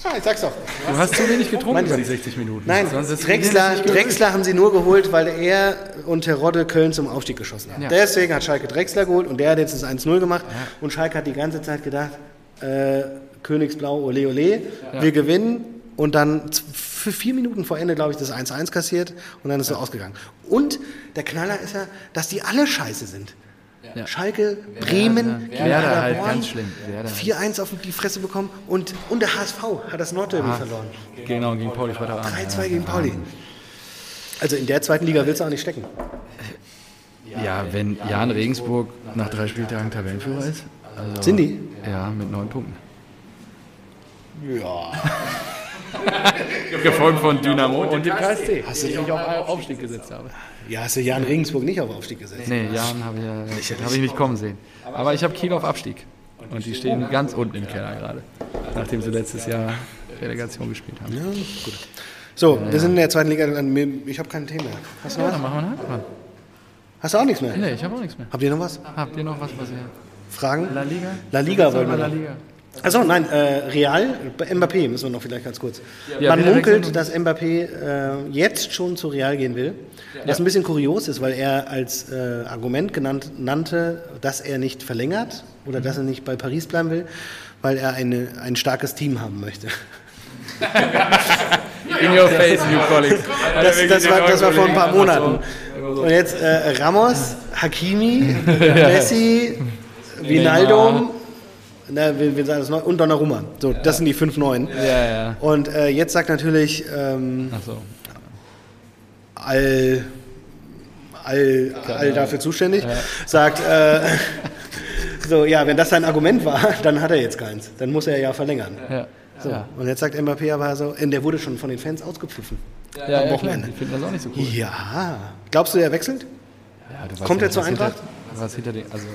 Ah, ich sag's doch. Du hast zu wenig getrunken über die ich. 60 Minuten. Nein, Sonst ist Drexler. Drexler haben sie nur geholt, weil er und Terodde Köln zum Aufstieg geschossen haben. Ja. Deswegen hat Schalke Drexler geholt und der hat jetzt das 1-0 gemacht. Und Schalke hat die ganze Zeit gedacht, äh, Königsblau, ole ole, wir gewinnen. Und dann für vier Minuten vor Ende, glaube ich, das 1-1 kassiert und dann ist es so ausgegangen. Und der Knaller ist ja, dass die alle scheiße sind. Ja. Schalke, Bremen, Werder halt ganz schlimm. Werder halt. 4-1 auf die Fresse bekommen und, und der HSV hat das Nordderby verloren. Genau, gegen Pauli Freitagabend. 3-2 gegen Pauli. Also in der zweiten Liga willst du auch nicht stecken. Ja, wenn Jan Regensburg nach drei Spieltagen Tabellenführer ist. Also, Sind die? Ja, mit neun Punkten. Ja. Gefolgt von Dynamo und dem KSC, die ich auf Aufstieg gesetzt habe. Ja, hast du Jan Regensburg nicht auf Aufstieg gesetzt? Nee, Jan habe ich, ja, hab ich nicht kommen sehen. Aber ich habe Kiel auf Abstieg. Und die stehen ganz unten im Keller gerade. Nachdem sie letztes Jahr Relegation gespielt haben. Ja, gut. So, wir sind in der zweiten Liga. Ich habe kein Thema. Hast du noch Ja, was? dann machen wir einen Haken. Hast du auch nichts mehr? Nee, ich habe auch nichts mehr. Habt ihr noch was? Habt ihr noch was, was ihr... Fragen? La Liga? La Liga wollen wir La. Liga. Achso, nein, äh, Real, Mbappé müssen wir noch vielleicht ganz kurz. Ja, Man munkelt, dass Mbappé äh, jetzt schon zu Real gehen will. Was ein bisschen kurios ist, weil er als äh, Argument genannt, nannte, dass er nicht verlängert oder dass er nicht bei Paris bleiben will, weil er eine, ein starkes Team haben möchte. In your face, new colleagues. Das, das, war, das war vor ein paar Monaten. Und jetzt äh, Ramos, Hakimi, Messi, Vinaldo, na, wir, wir sagen das noch, und Donnarumma. So, das sind die fünf Neuen. Ja, ja. Und äh, jetzt sagt natürlich ähm, Achso. All, all, all dafür zuständig, sagt, äh, so, ja, wenn das sein Argument war, dann hat er jetzt keins. Dann muss er ja verlängern. Ja. So. Ja. Und jetzt sagt Mbappé aber so, und der wurde schon von den Fans ausgepfiffen. Ja, am ja, klar. Wochenende. Finden das auch nicht so cool. Ja. Glaubst du, er wechselt? Ja, Kommt ja er zur was hinter- Eintracht? Was hinter den, also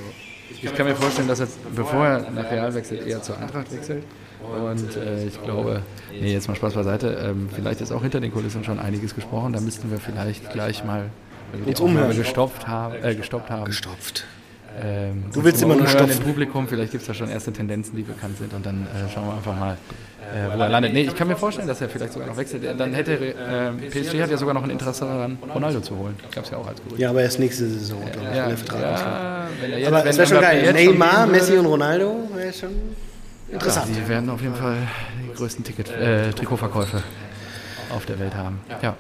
ich kann mir vorstellen, dass er, bevor er nach Real wechselt, eher zur Eintracht wechselt. Und äh, ich glaube, nee, jetzt mal Spaß beiseite, ähm, vielleicht ist auch hinter den Kulissen schon einiges gesprochen. Da müssten wir vielleicht gleich mal, wenn wir Uns umhören. gestoppt haben, äh, gestoppt haben, Gestopft. Ähm, Du willst immer nur im Publikum, vielleicht gibt es da schon erste Tendenzen, die bekannt sind und dann äh, schauen wir einfach mal, äh, wo er landet. Nee, ich kann mir vorstellen, dass er vielleicht sogar noch wechselt. Dann hätte äh, PSG hat ja sogar noch ein Interesse daran, Ronaldo zu holen. Gab es ja auch als Gerücht. Ja, aber erst nächste Saison, Ja, ausläuft. ja, wenn er jetzt, Aber es wäre schon geil. Neymar, Messi und Ronaldo wäre schon interessant. Die werden auf jeden Fall die größten Ticket, äh, Trikotverkäufe auf der Welt haben. Ja.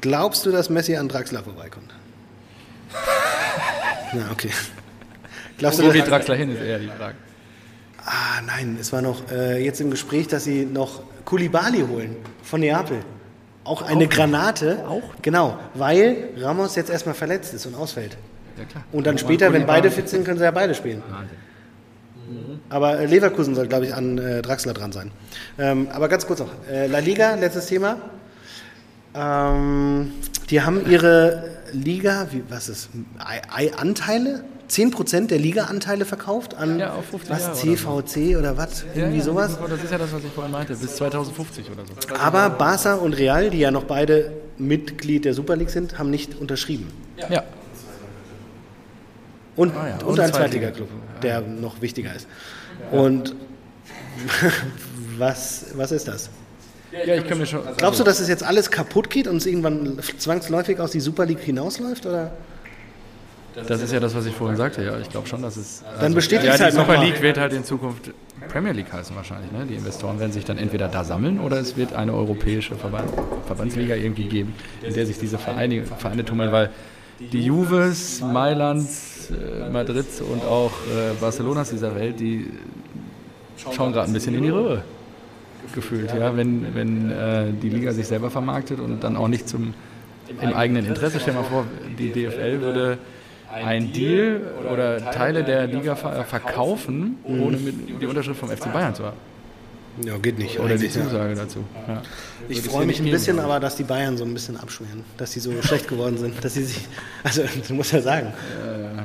Glaubst du, dass Messi an Draxler vorbeikommt? Na, okay. Glaubst du, Wo geht dass, Draxler hin, ist eher die Frage. ah, nein, es war noch äh, jetzt im Gespräch, dass sie noch Kulibali holen von Neapel. Auch eine Granate. Auch? Genau, weil Ramos jetzt erstmal verletzt ist und ausfällt. Ja, klar. Und dann später, wenn beide fit sind, können sie ja beide spielen. Aber äh, Leverkusen soll, glaube ich, an äh, Draxler dran sein. Ähm, aber ganz kurz noch. Äh, La Liga, letztes Thema. Ähm, die haben ihre Liga, wie, was ist, Ei- Ei- Anteile? 10% der Liga-Anteile verkauft an Ja, auf 50 was, Jahre oder CVC oder was? Irgendwie ja, sowas. Das ist ja das, was ich vorhin meinte, bis 2050 oder so. Aber Barca und Real, die ja noch beide Mitglied der Super League sind, haben nicht unterschrieben. Ja, Und, Ah und, und ein Zweitliga- Zweitliga-Club, der noch wichtiger ist. Und was, was ist das? ja ich kann mir schon. Glaubst du, dass es jetzt alles kaputt geht und es irgendwann zwangsläufig aus die Super League hinausläuft? Oder? Das ist ja das, was ich vorhin sagte. Ja, ich glaube schon, dass es. Dann bestätigt ja, es die halt Super. League wird halt in Zukunft Premier League heißen wahrscheinlich. Ne? Die Investoren werden sich dann entweder da sammeln oder es wird eine europäische Verband, Verbandsliga irgendwie geben, in der sich diese Vereine, Vereine tummeln, weil die Juves, Mailands, äh, Madrids und auch äh, Barcelonas dieser Welt, die schauen gerade ein bisschen in die Röhre gefühlt, ja, wenn, wenn äh, die Liga sich selber vermarktet und dann auch nicht zum im eigenen Interesse. Stell mal vor, die DFL würde ein Deal oder Teile der Liga ver verkaufen, ohne die Unterschrift vom FC Bayern zu haben. Ja, geht nicht. Oder die eigentlich, ja. Zusage dazu. Ja. Ich freue mich ein bisschen, aber dass die Bayern so ein bisschen abschmieren, dass sie so schlecht geworden sind, dass sie sich, also du musst ja sagen,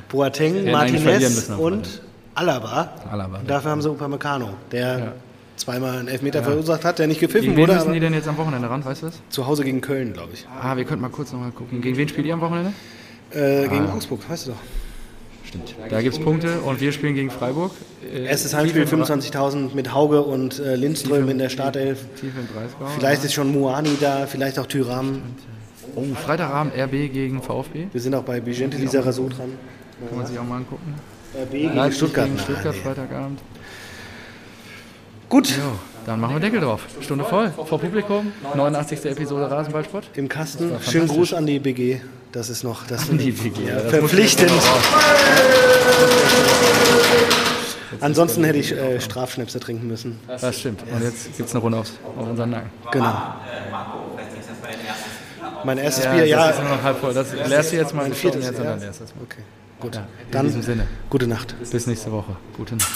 Boateng, eigentlich verlieren Martinez und Alaba. Alaba. Und dafür haben sie Upamecano, der Ja. zweimal einen Elfmeter verursacht hat, der nicht gepfiffen Gegen wen wurde, müssen die denn jetzt am Wochenende ran, weißt du das? zu Hause gegen Köln, glaube ich. Ah, wir könnten mal kurz nochmal gucken. Gegen wen spielt ihr am Wochenende? Äh, gegen Ah. Augsburg, weißt du doch. Stimmt. Da gibt es Punkte und wir spielen gegen Freiburg. Äh, Erstes Heimspiel tief im 25.000 mit Hauge und äh, Lindström in der Startelf. Tief im Breisgau. Vielleicht ist schon Muani da, vielleicht auch Tyram. Oh, Freitagabend RB gegen VfB. Wir sind auch bei Vigente Lizarazu dran. Kann man sich auch mal angucken. RB gegen Stuttgart. gegen Stuttgart, Ah. Freitagabend. Gut, Jo, dann machen wir Deckel drauf. Stunde voll. Vor Publikum. 89. Episode Rasenballsport. im Kasten. Das Schönen. Gruß an die BG. Das ist noch das Die WG, ja, das verpflichtend. Ansonsten hätte ich äh, Strafschnäpse trinken müssen. Das stimmt. Und jetzt gibt es eine Runde aufs, auf unseren Nacken. Genau. Mein erstes Ja, Bier, das ja. ist nur noch halb voll. Das leerst du jetzt mal ein viertes und ja. dann leerst du das mal. Okay, gut. In Dann diesem Sinne. gute Nacht. Bis nächste Woche. Gute Nacht.